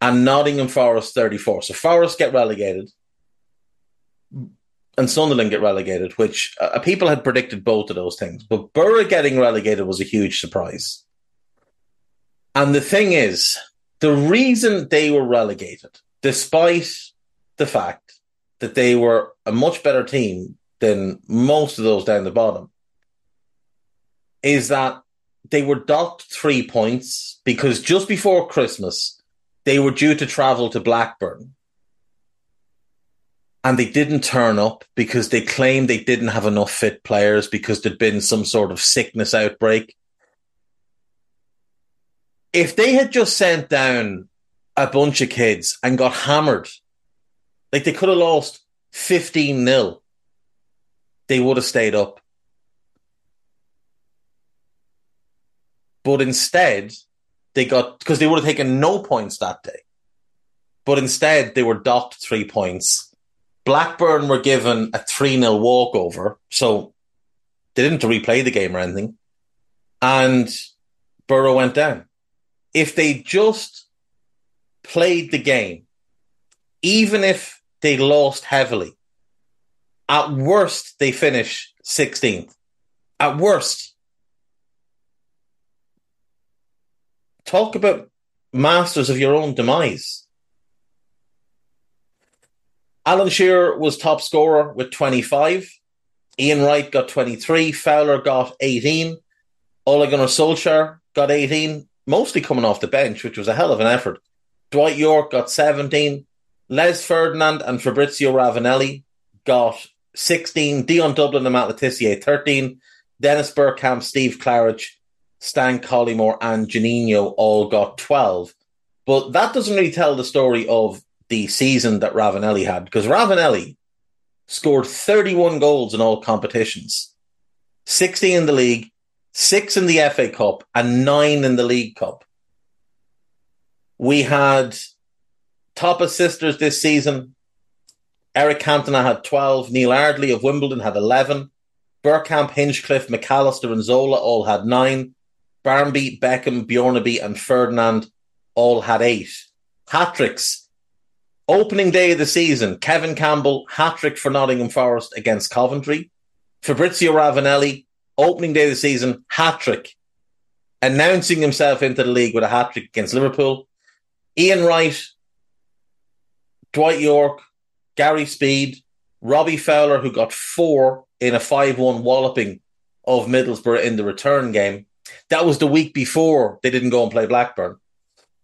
and Nottingham Forest 34. So Forest get relegated and Sunderland get relegated, which uh, people had predicted both of those things. But Borough getting relegated was a huge surprise. And the thing is, the reason they were relegated despite the fact that they were a much better team than most of those down the bottom, is that they were docked three points because just before Christmas, they were due to travel to Blackburn. And they didn't turn up because they claimed they didn't have enough fit players because there'd been some sort of sickness outbreak. If they had just sent down a bunch of kids and got hammered, like they could have lost 15 nil, they would have stayed up. But instead, they got because they would have taken no points that day. But instead, they were docked three points. Blackburn were given a 3 0 walkover, so they didn't replay the game or anything. And Borough went down. If they just played the game, even if they lost heavily, at worst, they finish 16th. At worst. talk about masters of your own demise. Alan Shearer was top scorer with 25. Ian Wright got 23. Fowler got 18. Ole Gunnar Solskjaer got 18, mostly coming off the bench, which was a hell of an effort. Dwight Yorke got 17. Les Ferdinand and Fabrizio Ravanelli got 16. Dion Dublin and Matt Le 13. Dennis Bergkamp, Steve Claridge, Stan Collymore and Juninho all got 12. But that doesn't really tell the story of the season that Ravanelli had because Ravanelli scored 31 goals in all competitions 60 in the league, six in the FA Cup, and nine in the League Cup. We had top of assisters this season. Eric Cantona had 12. Neil Ardley of Wimbledon had 11. Bergkamp, Hinchcliffe, McAllister, and Zola all had nine. Barmby, Beckham, Bjørnebye, and Ferdinand all had eight. Hat tricks. Opening day of the season, Kevin Campbell, hat trick for Nottingham Forest against Coventry. Fabrizio Ravanelli, opening day of the season, hat trick. Announcing himself into the league with a hat trick against Liverpool. Ian Wright, Dwight Yorke, Gary Speed, Robbie Fowler, who got four in a 5 1 walloping of Middlesbrough in the return game. That was the week before they didn't go and play Blackburn.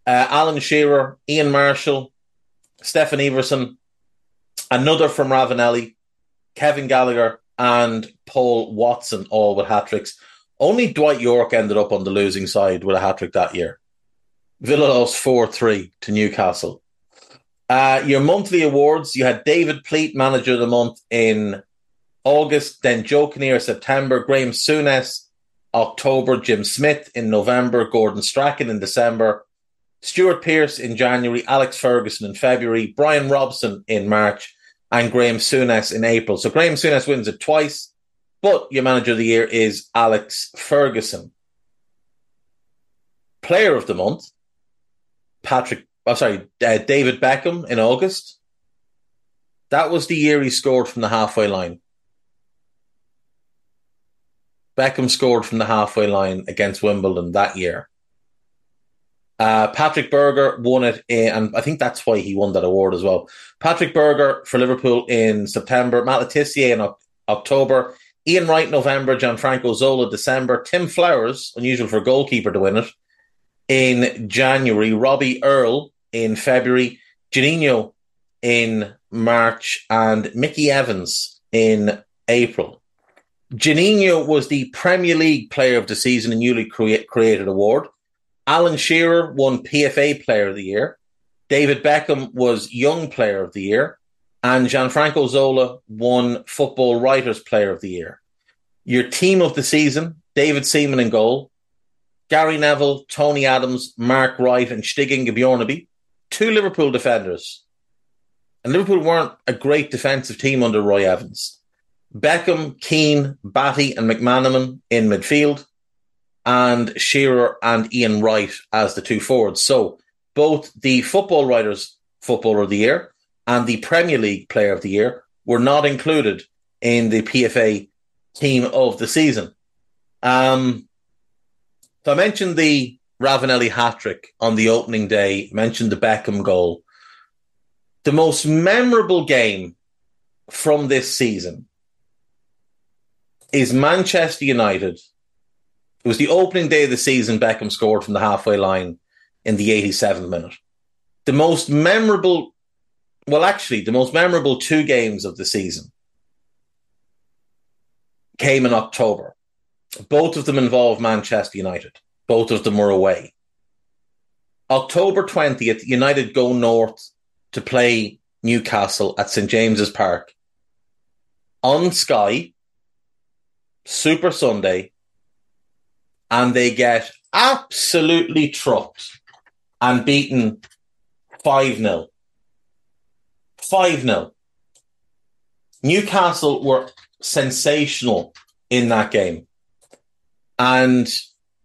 Uh, Alan Shearer, Ian Marshall, Steffen Iversen, another from Ravanelli, Kevin Gallagher, and Paul Watson, all with hat tricks. Only Dwight Yorke ended up on the losing side with a hat trick that year. Villa lost 4 3 to Newcastle. Uh, your monthly awards, you had David Pleat, Manager of the Month in August, then Joe Kinnear, September, Graeme Souness, October, Jim Smith in November, Gordon Strachan in December, Stuart Pearce in January, Alex Ferguson in February, Brian Robson in March, and Graeme Souness in April. So Graeme Souness wins it twice, but your manager of the year is Alex Ferguson. Player of the month, Patrick, oh, sorry, uh, David Beckham in August. That was the year he scored from the halfway line. Beckham scored from the halfway line against Wimbledon that year. Uh, Patrik Berger won it, in, and I think that's why he won that award as well. Patrik Berger for Liverpool in September, Matt in o- October, Ian Wright November, Gianfranco Zola December, Tim Flowers, unusual for a goalkeeper to win it, in January, Robbie Earle in February, Juninho in March, and Mickey Evans in April. Juninho was the Premier League Player of the Season and newly crea- created award. Alan Shearer won PFA Player of the Year. David Beckham was Young Player of the Year. And Gianfranco Zola won Football Writers Player of the Year. Your team of the season, David Seaman in goal, Gary Neville, Tony Adams, Mark Wright, and Stig-Inge Bjørnebye, two Liverpool defenders. And Liverpool weren't a great defensive team under Roy Evans. Beckham, Keane, Batty, and McManaman in midfield, and Shearer and Ian Wright as the two forwards. So both the Football Writers Footballer of the Year and the Premier League Player of the Year were not included in the PFA Team of the Season. Um, so I mentioned the Ravanelli hat trick on the opening day, mentioned the Beckham goal. the most memorable game from this season is Manchester United. It was the opening day of the season. Beckham scored from the halfway line in the 87th minute. The most memorable, well, actually, the most memorable two games of the season came in October. Both of them involve Manchester United. Both of them were away. October 20th, United go north to play Newcastle at St James's Park on Sky, Super Sunday, and they get absolutely trucked and beaten 5 0. 5 0. Newcastle were sensational in that game. And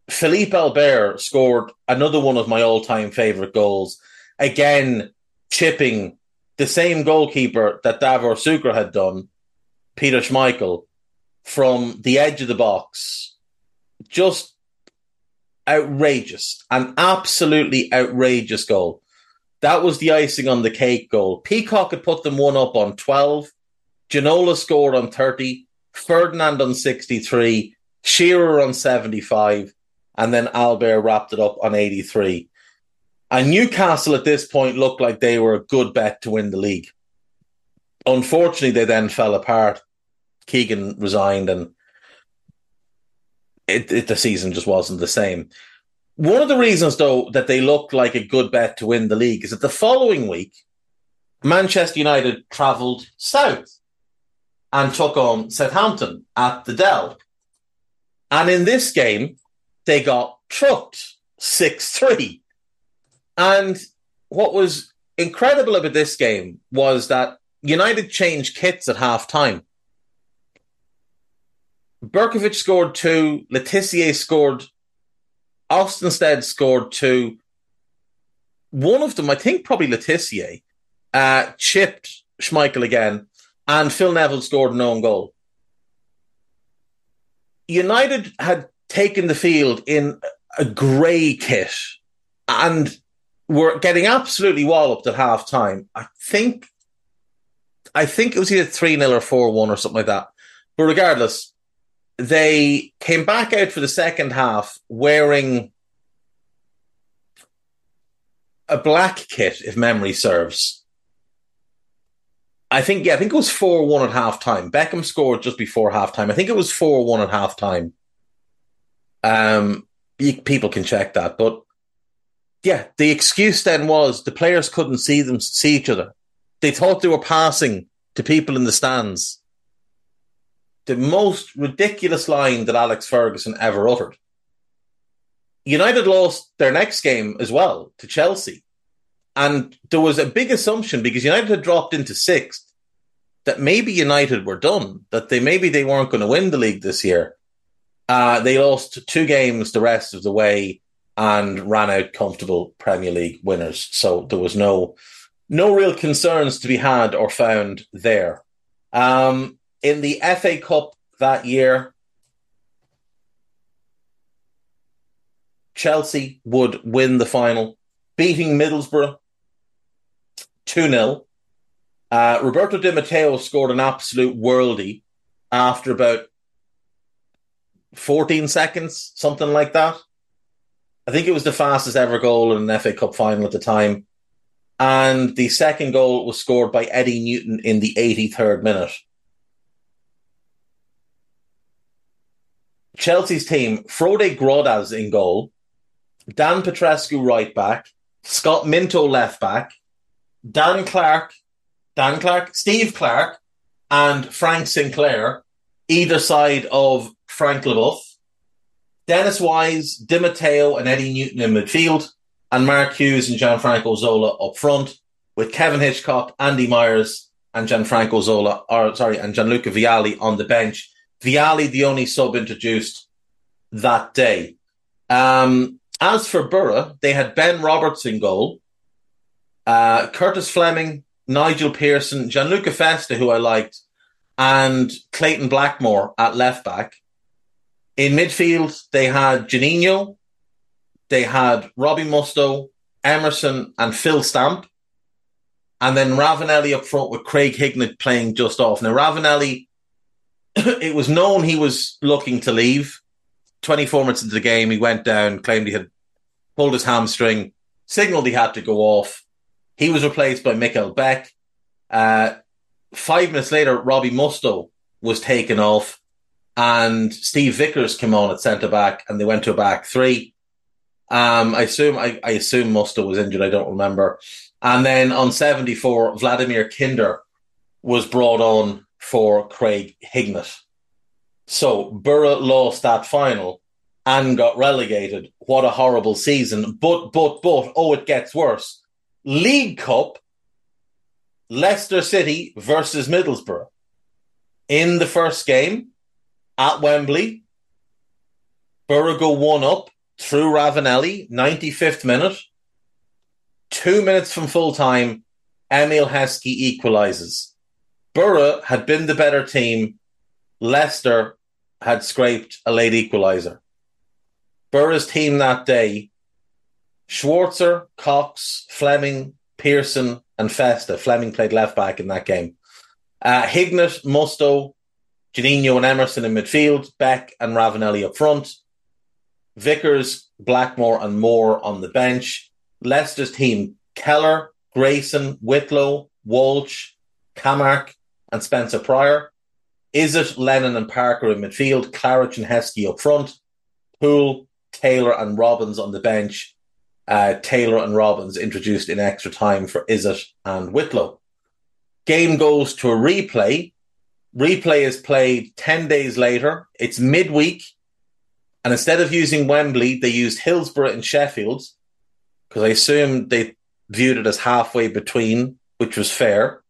Philippe Albert scored another one of my all time favourite goals. Again, chipping the same goalkeeper that Davor had done, Peter Schmeichel, from the edge of the box. Just outrageous, an absolutely outrageous goal. That was the icing on the cake goal. Peacock had put them one up on 12. Ginola scored on 30. Ferdinand on 63. Shearer on 75. And then Albert wrapped it up on 83. And Newcastle at this point looked like they were a good bet to win the league. Unfortunately, they then fell apart. Keegan resigned and it, it, the season just wasn't the same. One of the reasons, though, that they looked like a good bet to win the league is that the following week, Manchester United travelled south and took on Southampton at the Dell. And in this game, they got trucked 6 3. And what was incredible about this game was that United changed kits at half time. Berkovic scored two, Le Tissier scored, Østenstad scored two. One of them, I think probably Le uh, chipped Schmeichel again, and Phil Neville scored an own goal. United had taken the field in a grey kit and were getting absolutely walloped at half time. I think I think it was either 3 0 or 4 1 or something like that. But regardless, they came back out for the second half wearing a black kit, if memory serves. I think, yeah, I think it was 4 1 at half time. Beckham scored just before half time. I think it was 4 1 at half time. Um, you, people can check that. But yeah, the excuse then was the players couldn't see them see each other. They thought they were passing to people in the stands. The most ridiculous line that Alex Ferguson ever uttered. United lost their next game as well to Chelsea. And there was a big assumption because United had dropped into sixth that maybe United were done, that they maybe they weren't going to win the league this year. Uh, they lost two games the rest of the way and ran out comfortable Premier League winners. So there was no no real concerns to be had or found there. Um, in the FA Cup that year, Chelsea would win the final, beating Middlesbrough 2 0. Uh, Roberto Di Matteo scored an absolute worldie after about 14 seconds, something like that. I think it was the fastest ever goal in an FA Cup final at the time. And the second goal was scored by Eddie Newton in the 83rd minute. Chelsea's team, Frode Grodås in goal, Dan Petrescu right back, Scott Minto left back, Dan Clark, Dan Clark, Steve Clarke, and Frank Sinclair, either side of Frank Leboeuf, Dennis Wise, Di Matteo, and Eddie Newton in midfield, and Mark Hughes and Gianfranco Zola up front, with Kevin Hitchcock, Andy Myers, and Gianfranco Zola, or sorry, and Gianluca Vialli on the bench. Vialli, the only sub introduced that day. Um, as for Borough, they had Ben Roberts in goal, uh, Curtis Fleming, Nigel Pearson, Gianluca Festa, who I liked, and Clayton Blackmore at left back. In midfield, they had Juninho, they had Robbie Mustoe, Emerson, and Phil Stamp. and then Ravanelli up front with Craig Hignett playing just off. Now, Ravanelli, it was known he was looking to leave. 24 minutes into the game, he went down, claimed he had pulled his hamstring, signaled he had to go off. He was replaced by Mikkel Beck. Uh, five minutes later, Robbie Mustoe was taken off, and Steve Vickers came on at centre back, and they went to a back three. Um, I assume I, I assume Mustoe was injured. I don't remember. And then on 74, Vladimir Kinder was brought on for Craig Hignett. So Borough lost that final and got relegated. What a horrible season. But, but, but, oh, it gets worse. League Cup, Leicester City versus Middlesbrough. In the first game at Wembley, Borough go one up through Ravanelli, 95th minute. Two minutes from full time, Emile Heskey equalises. Borough had been the better team. Leicester had scraped a late equaliser. Borough's team that day, Schwarzer, Cox, Fleming, Pearson, and Festa. Fleming played left back in that game. Uh, Hignett, Mustoe, Juninho and Emerson in midfield, Beck and Ravanelli up front. Vickers, Blackmore, and Moore on the bench. Leicester's team Keller, Grayson, Whitlow, Walsh, Kamark, and Spencer Prior. Izzet, Lennon, and Parker in midfield. Claridge and Heskey up front. Poole, Taylor, and Robins on the bench. Uh, Taylor and Robins introduced in extra time for Izzet and Whitlow. Game goes to a replay. Replay is played 10 days later. It's midweek. And instead of using Wembley, they used Hillsborough and Sheffield because I assume they viewed it as halfway between, which was fair.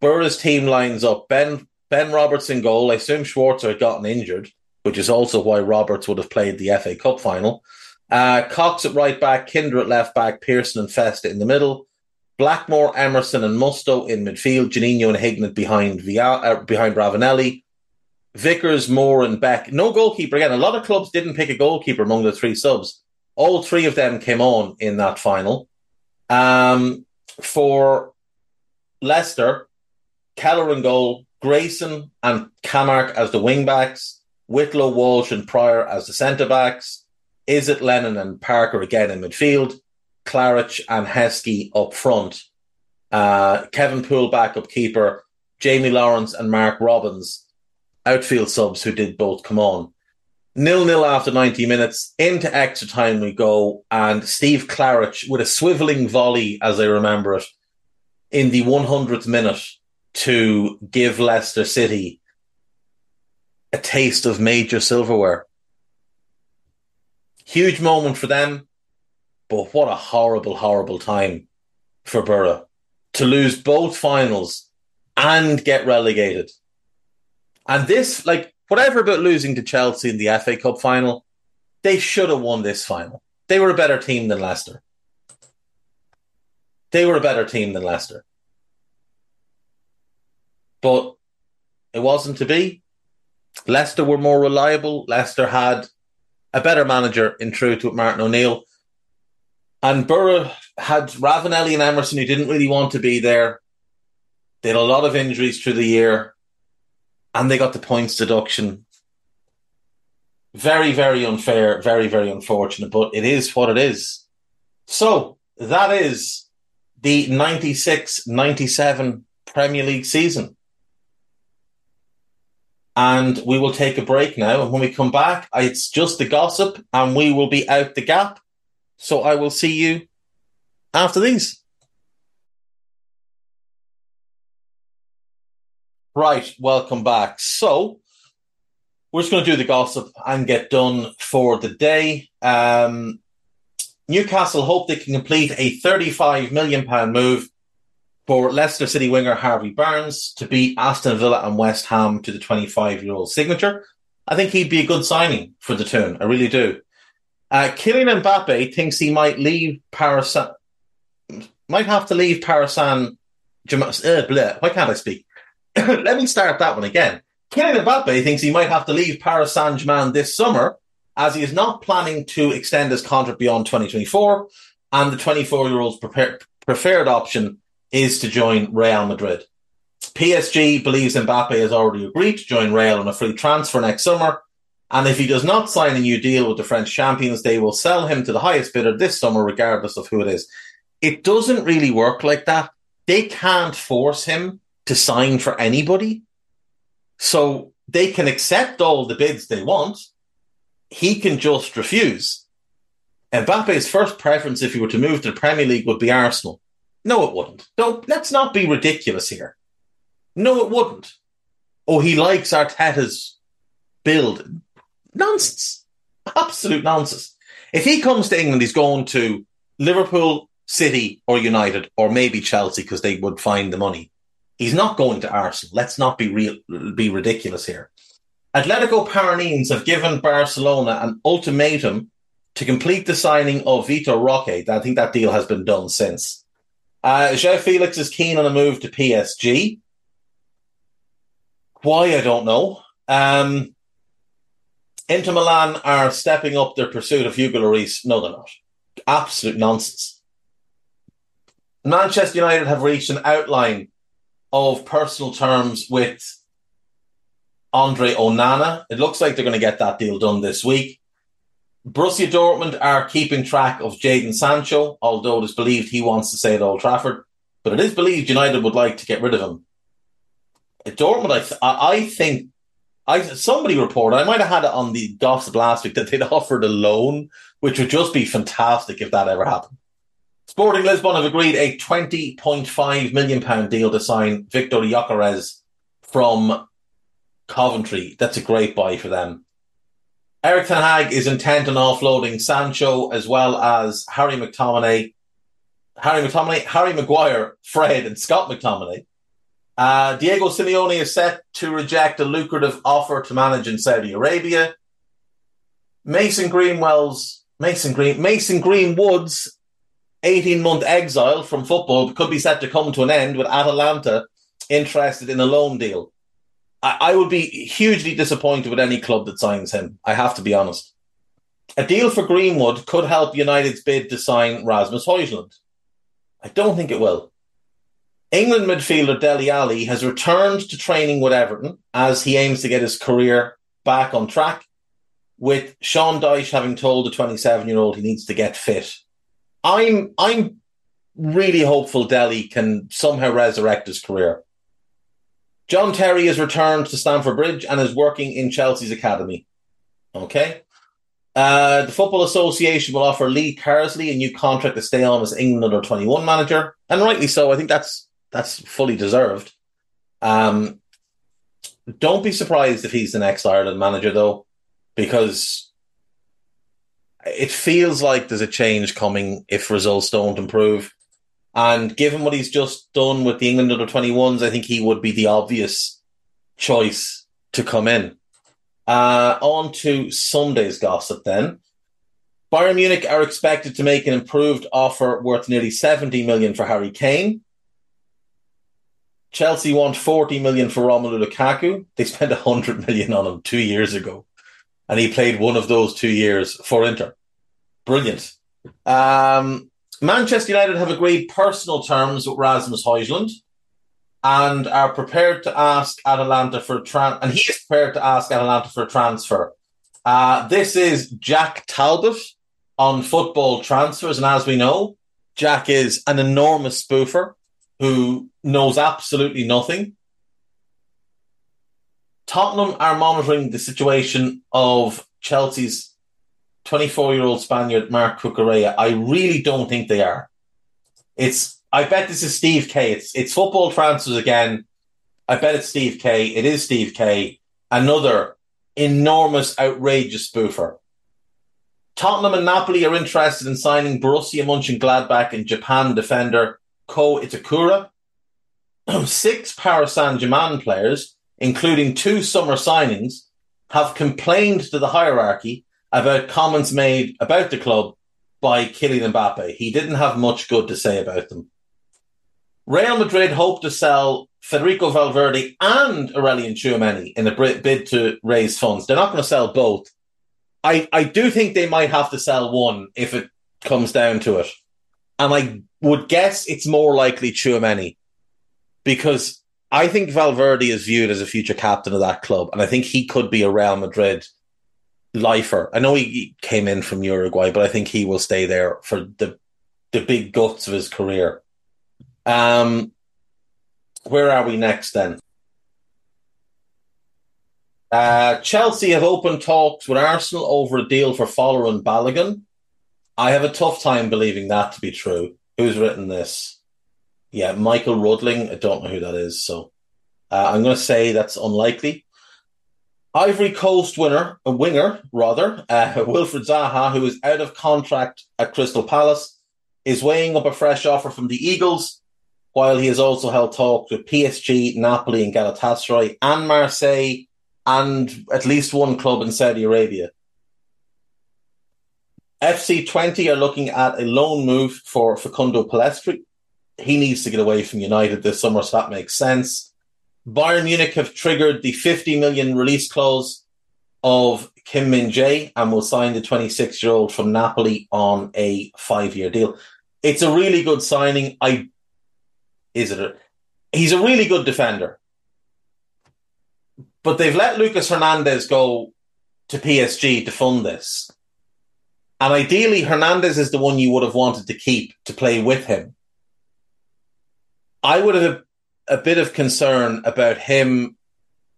Borough's team lines up Ben Ben Roberts in goal. I assume Schwarzer had gotten injured, which is also why Roberts would have played the FA Cup final. Uh, Cox at right back, Kinder at left back, Pearson and Festa in the middle. Blackmore, Emerson, and Mustoe in midfield. Juninho and Hignett behind Via, uh, behind Ravanelli. Vickers, Moore, and Beck. No goalkeeper again. A lot of clubs didn't pick a goalkeeper among the three subs. All three of them came on in that final. Um, for Leicester, Keller and goal, Grayson and Kamark as the wing backs, Whitlow, Walsh, and Prior as the centre backs, Izzet Lennon and Parker again in midfield, Claridge and Heskey up front, uh, Kevin Poole backup keeper, Jamie Lawrence and Mark Robins outfield subs who did both come on. Nil nil after 90 minutes. Into extra time we go, and Steve Claridge with a swiveling volley, as I remember it, in the 100th minute to give Leicester City a taste of major silverware. Huge moment for them, but what a horrible, horrible time for Borough to lose both finals and get relegated. And this, like, whatever about losing to Chelsea in the FA Cup final, they should have won this final. They were a better team than Leicester. They were a better team than Leicester. But it wasn't to be. Leicester were more reliable. Leicester had a better manager in truth with Martin O'Neill. And Borough had Ravanelli and Emerson who didn't really want to be there. They had a lot of injuries through the year and they got the points deduction. Very, very unfair, very, very unfortunate, but it is what it is. So that is the 96 97 Premier League season. And we will take a break now. And when we come back, it's just the gossip and we will be out the gap. So I will see you after these. Right, welcome back. So we're just going to do the gossip and get done for the day. Um, Newcastle hope they can complete a 35 million pound move for Leicester City winger Harvey Barnes to beat Aston Villa and West Ham to the 25 year old signature. I think he'd be a good signing for the Toon. I really do. Uh, Kylian Mbappe thinks he might leave Paris, might have to leave Paris Saint. Uh, why can't I speak? Let me start that one again. Kylian Mbappe thinks he might have to leave Paris Saint Germain this summer as he is not planning to extend his contract beyond 2024, and the 24 year old's preferred option is to join Real Madrid. PSG believes Mbappe has already agreed to join Real on a free transfer next summer, and if he does not sign a new deal with the French champions, they will sell him to the highest bidder this summer, regardless of who it is. It doesn't really work like that. They can't force him to sign for anybody. So they can accept all the bids they want. He can just refuse. Mbappe's first preference, if he were to move to the Premier League, would be Arsenal. No, it wouldn't. Don't let's not be ridiculous here. No, it wouldn't. Oh, he likes Arteta's build. Nonsense. Absolute nonsense. If he comes to England, he's going to Liverpool, City, or United, or maybe Chelsea because they would find the money. He's not going to Arsenal. Let's not be real, be ridiculous here. Atletico Paranaense have given Barcelona an ultimatum to complete the signing of Vitor Roque. I think that deal has been done since. Uh, João Felix is keen on a move to PSG. Why, I don't know. Um, Inter Milan are stepping up their pursuit of Hugo Lloris. No, they're not. Absolute nonsense. Manchester United have reached an outline of personal terms with Andre Onana. It looks like they're going to get that deal done this week. Borussia Dortmund are keeping track of Jadon Sancho, although it is believed he wants to stay at Old Trafford. But it is believed United would like to get rid of him. Dortmund, I, th- I think, I somebody reported, I might have had it on the gossip last week that they'd offered a loan, which would just be fantastic if that ever happened. Sporting Lisbon have agreed a £20.5 million deal to sign Viktor Gyökeres from Coventry. That's a great buy for them. Erik Ten Hag is intent on offloading Sancho as well as Harry McTominay, Harry McTominay, Harry Maguire, Fred, and Scott McTominay. Uh, Diego Simeone is set to reject a lucrative offer to manage in Saudi Arabia. Mason Greenwell's Mason Green Mason Greenwood's 18 month exile from football could be set to come to an end with Atalanta interested in a loan deal. I, I would be hugely disappointed with any club that signs him. I have to be honest. A deal for Greenwood could help United's bid to sign Rasmus Højlund. I don't think it will. England midfielder Dele Alli has returned to training with Everton as he aims to get his career back on track, with Sean Dyche having told the 27 year old he needs to get fit. I'm I'm really hopeful Dele can somehow resurrect his career. John Terry has returned to Stamford Bridge and is working in Chelsea's academy. Okay. Uh, the Football Association will offer Lee Carsley a new contract to stay on as England under 21 manager, and rightly so. I think that's that's fully deserved. Um, don't be surprised if he's the next Ireland manager, though, because it feels like there's a change coming if results don't improve. And given what he's just done with the England under 21s, I think he would be the obvious choice to come in. Uh, on to Sunday's gossip then. Bayern Munich are expected to make an improved offer worth nearly 70 million for Harry Kane. Chelsea want 40 million for Romelu Lukaku. They spent 100 million on him two years ago. And he played one of those two years for Inter. Brilliant. Um, Manchester United have agreed personal terms with Rasmus Højlund and are prepared to ask Atalanta for trans, and he is prepared to ask Atalanta for a transfer. Uh, this is Jack Talbot on football transfers, and as we know, Jack is an enormous spoofer who knows absolutely nothing. Tottenham are monitoring the situation of Chelsea's 24 year old Spaniard Marc Cucurella. I really don't think they are. It's, I bet this is Steve K. It's, it's football transfers again. I bet it's Steve K. It is Steve K. Another enormous, outrageous spoofer. Tottenham and Napoli are interested in signing Borussia Mönchengladbach and Japan defender Ko Itakura. Six Paris Saint-Germain players, including two summer signings, have complained to the hierarchy about comments made about the club by Kylian Mbappe. He didn't have much good to say about them. Real Madrid hope to sell Federico Valverde and Aurelien Tchouameni in a bid to raise funds. They're not going to sell both. I, I do think they might have to sell one if it comes down to it. And I would guess it's more likely Tchouameni because I think Valverde is viewed as a future captain of that club. And I think he could be a Real Madrid lifer. I know he came in from Uruguay, but I think he will stay there for the the big guts of his career. Um, where are we next then? Uh, Chelsea have opened talks with Arsenal over a deal for Folarin Balogun. I have a tough time believing that to be true. Who's written this? Yeah, Michael Rudling. I don't know who that is, so uh, I'm going to say that's unlikely. Ivory Coast winner, a winger rather, uh, Wilfried Zaha, who is out of contract at Crystal Palace, is weighing up a fresh offer from the Eagles, while he has also held talks with PSG, Napoli, and Galatasaray, and Marseille, and at least one club in Saudi Arabia. FC Twente are looking at a loan move for Facundo Pellistri. He needs to get away from United this summer, so that makes sense. Bayern Munich have triggered the 50 million release clause of Kim Min Jae and will sign the 26 year old from Napoli on a five year deal. It's a really good signing. I is it a, he's a really good defender. But they've let Lucas Hernandez go to PSG to fund this. And ideally, Hernandez is the one you would have wanted to keep to play with him. I would have a, bit of concern about him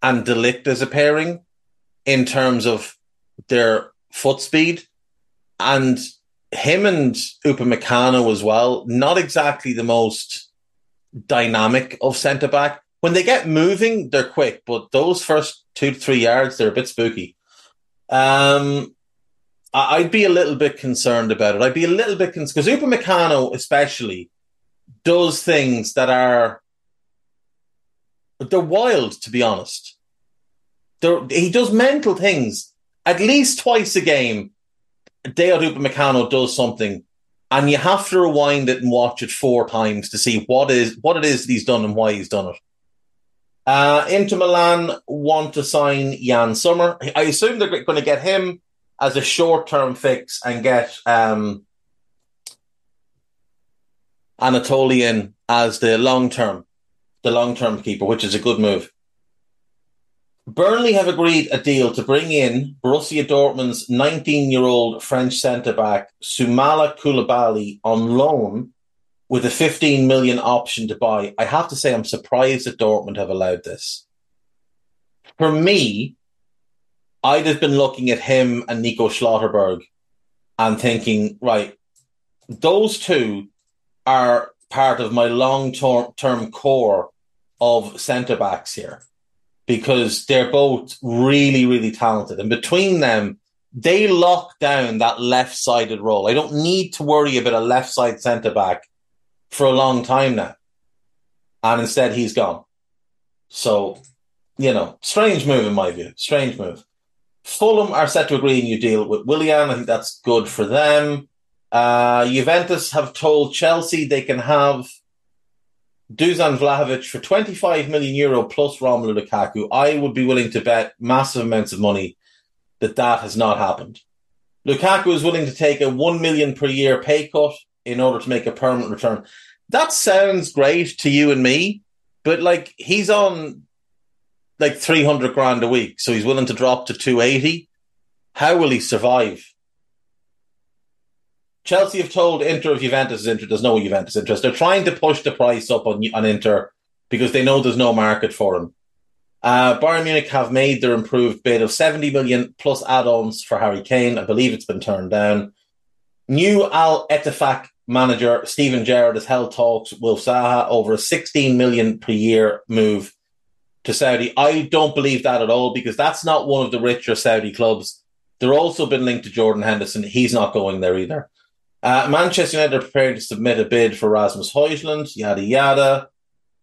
and de Ligt as a pairing in terms of their foot speed. And him and Upamecano as well, not exactly the most dynamic of centre back. When they get moving, they're quick, but those first two to three yards, they're a bit spooky. Um, I'd be a little bit concerned about it. I'd be a little bit concerned because Upamecano, especially, does things that are they're wild, to be honest. They're, he does mental things at least twice a game. Dayot Upamecano does something and you have to rewind it and watch it four times to see what is what it is that he's done and why he's done it. Uh, Inter Milan want to sign Yann Sommer. I assume they're going to get him as a short term fix and get um, Anatolian as the long term, the long term keeper, which is a good move. Burnley have agreed a deal to bring in Borussia Dortmund's 19 year old French centre back Soumaïla Coulibaly on loan with a 15 million option to buy. I have to say, I'm surprised that Dortmund have allowed this. For me, I'd have been looking at him and Nico Schlotterberg and thinking, right, those two are part of my long term core of centre backs here because they're both really, really talented. And between them, they lock down that left sided role. I don't need to worry about a left side centre back for a long time now. And instead, he's gone. So, you know, strange move in my view. Strange move. Fulham are set to agree a new deal with Willian. I think that's good for them. Uh, Juventus have told Chelsea they can have Dusan Vlahovic for 25 million euro plus Romelu Lukaku, I would be willing to bet massive amounts of money that that has not happened. Lukaku is willing to take a 1 million per year pay cut in order to make a permanent return. That sounds great to you and me, but like he's on like 300 grand a week, so he's willing to drop to 280. How will he survive? Chelsea have told Inter of Juventus' interest. There's no Juventus interest. They're trying to push the price up on, on Inter because they know there's no market for him. Uh, Bayern Munich have made their improved bid of 70 million plus add-ons for Harry Kane. I believe it's been turned down. New Al Ettifaq manager Steven Gerrard has held talks with Zaha over a 16 million per year move to Saudi. I don't believe that at all because that's not one of the richer Saudi clubs. They're also been linked to Jordan Henderson. He's not going there either. Uh, Manchester United are preparing to submit a bid for Rasmus Højlund, yada yada.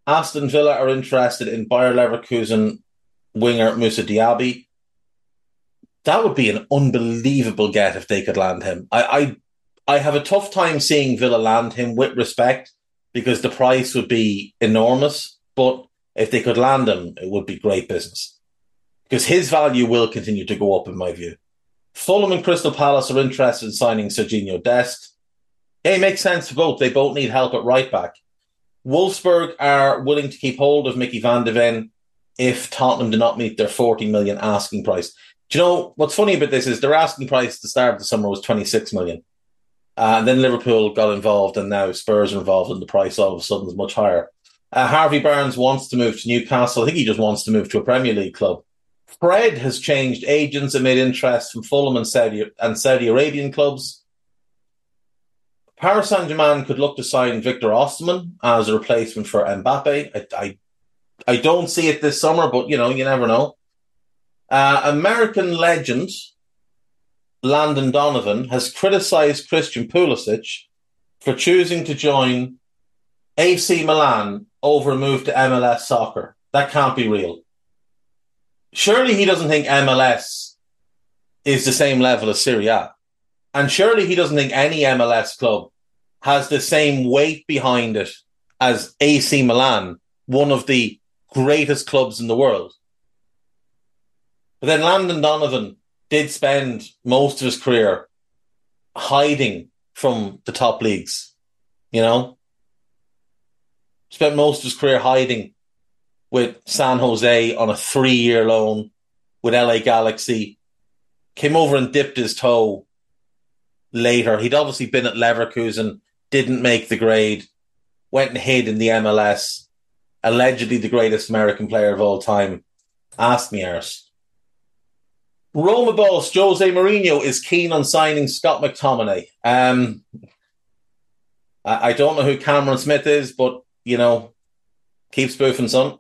Aston Villa are interested in Bayer Leverkusen winger Moussa Diaby. That would be an unbelievable get if they could land him. I, I I have a tough time seeing Villa land him with respect because the price would be enormous. But if they could land him, it would be great business because his value will continue to go up, in my view. Fulham and Crystal Palace are interested in signing Sergiño Dest. It makes sense for both. They both need help at right back. Wolfsburg are willing to keep hold of Micky van de Ven if Tottenham do not meet their 40 million asking price. Do you know what's funny about this is their asking price at the start of the summer was 26 million. Uh, and then Liverpool got involved, and now Spurs are involved, and the price all of a sudden is much higher. Uh, Harvey Barnes wants to move to Newcastle. I think he just wants to move to a Premier League club. Fred has changed agents amid interest from Fulham and Saudi and Saudi Arabian clubs. Paris Saint Germain could look to sign Victor Osimhen as a replacement for Mbappe. I, I, I don't see it this summer, but you know you never know. Uh, American legend Landon Donovan has criticised Christian Pulisic for choosing to join AC Milan over a move to MLS soccer. That can't be real surely he doesn't think MLS is the same level as Serie A. And surely he doesn't think any MLS club has the same weight behind it as AC Milan, one of the greatest clubs in the world. But then Landon Donovan did spend most of his career hiding from the top leagues, you know? Spent most of his career hiding with San Jose on a three year loan with LA Galaxy. Came over and dipped his toe later. He'd obviously been at Leverkusen, didn't make the grade, went and hid in the MLS. Allegedly the greatest American player of all time. Ask me, Ars. Roma boss Jose Mourinho is keen on signing Scott McTominay. Um, I, I don't know who Cameron Smith is, but you know, keep spoofing, son.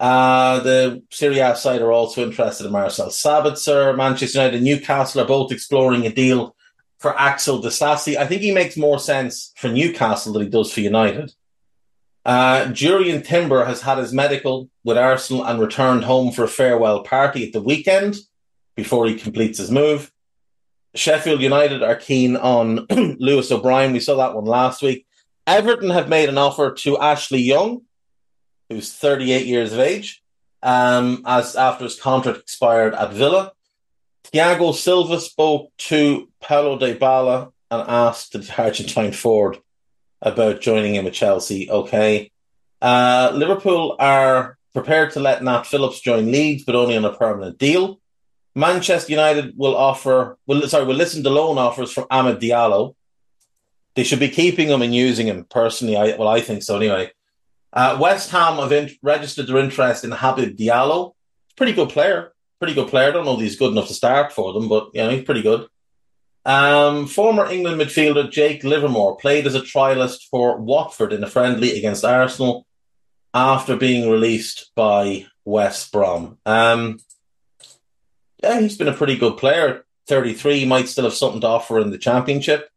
Uh, the Serie A side are also interested in Marcel Sabitzer. Manchester United and Newcastle are both exploring a deal for Axel Disasi. I think he makes more sense for Newcastle than he does for United. Uh, Jurrien Timber has had his medical with Arsenal and returned home for a farewell party at the weekend before he completes his move. Sheffield United are keen on Lewis O'Brien. We saw that one last week. Everton have made an offer to Ashley Young, who's 38 years of age, um, as after his contract expired at Villa. Thiago Silva spoke to Paulo Dybala and asked the Argentine forward about joining him at Chelsea. Okay. Uh, Liverpool are prepared to let Nat Phillips join Leeds, but only on a permanent deal. Manchester United will offer, will sorry, will listen to loan offers from Amad Diallo. They should be keeping him and using him personally. I well, I think so anyway. Uh, West Ham have in- registered their interest in Habib Diallo. Pretty good player. Pretty good player. I don't know if he's good enough to start for them, but you know, he's pretty good. Um, former England midfielder Jake Livermore played as a trialist for Watford in a friendly against Arsenal after being released by West Brom. Um, yeah, he's been a pretty good player. 33 might still have something to offer in the championship.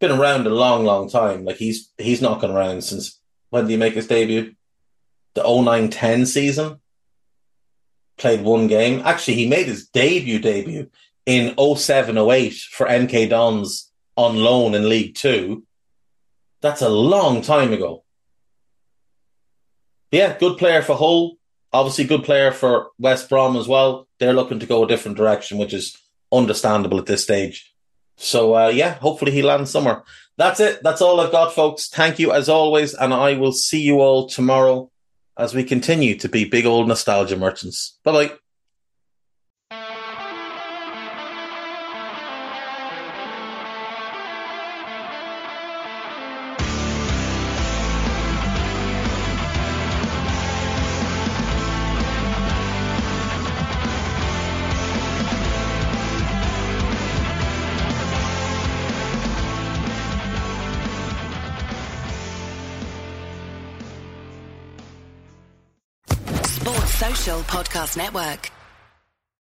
Been around a long, long time. Like he's he's knocking around since when did he make his debut? The 09-10 season. Played one game. Actually, he made his debut debut in 07-08 for MK Dons on loan in League Two. That's a long time ago. Yeah, good player for Hull. Obviously, good player for West Brom as well. They're looking to go a different direction, which is understandable at this stage. So, uh, yeah, hopefully he lands somewhere. That's it. That's all I've got, folks. Thank you as always. And I will see you all tomorrow as we continue to be big old nostalgia merchants. Bye bye. Podcast Network.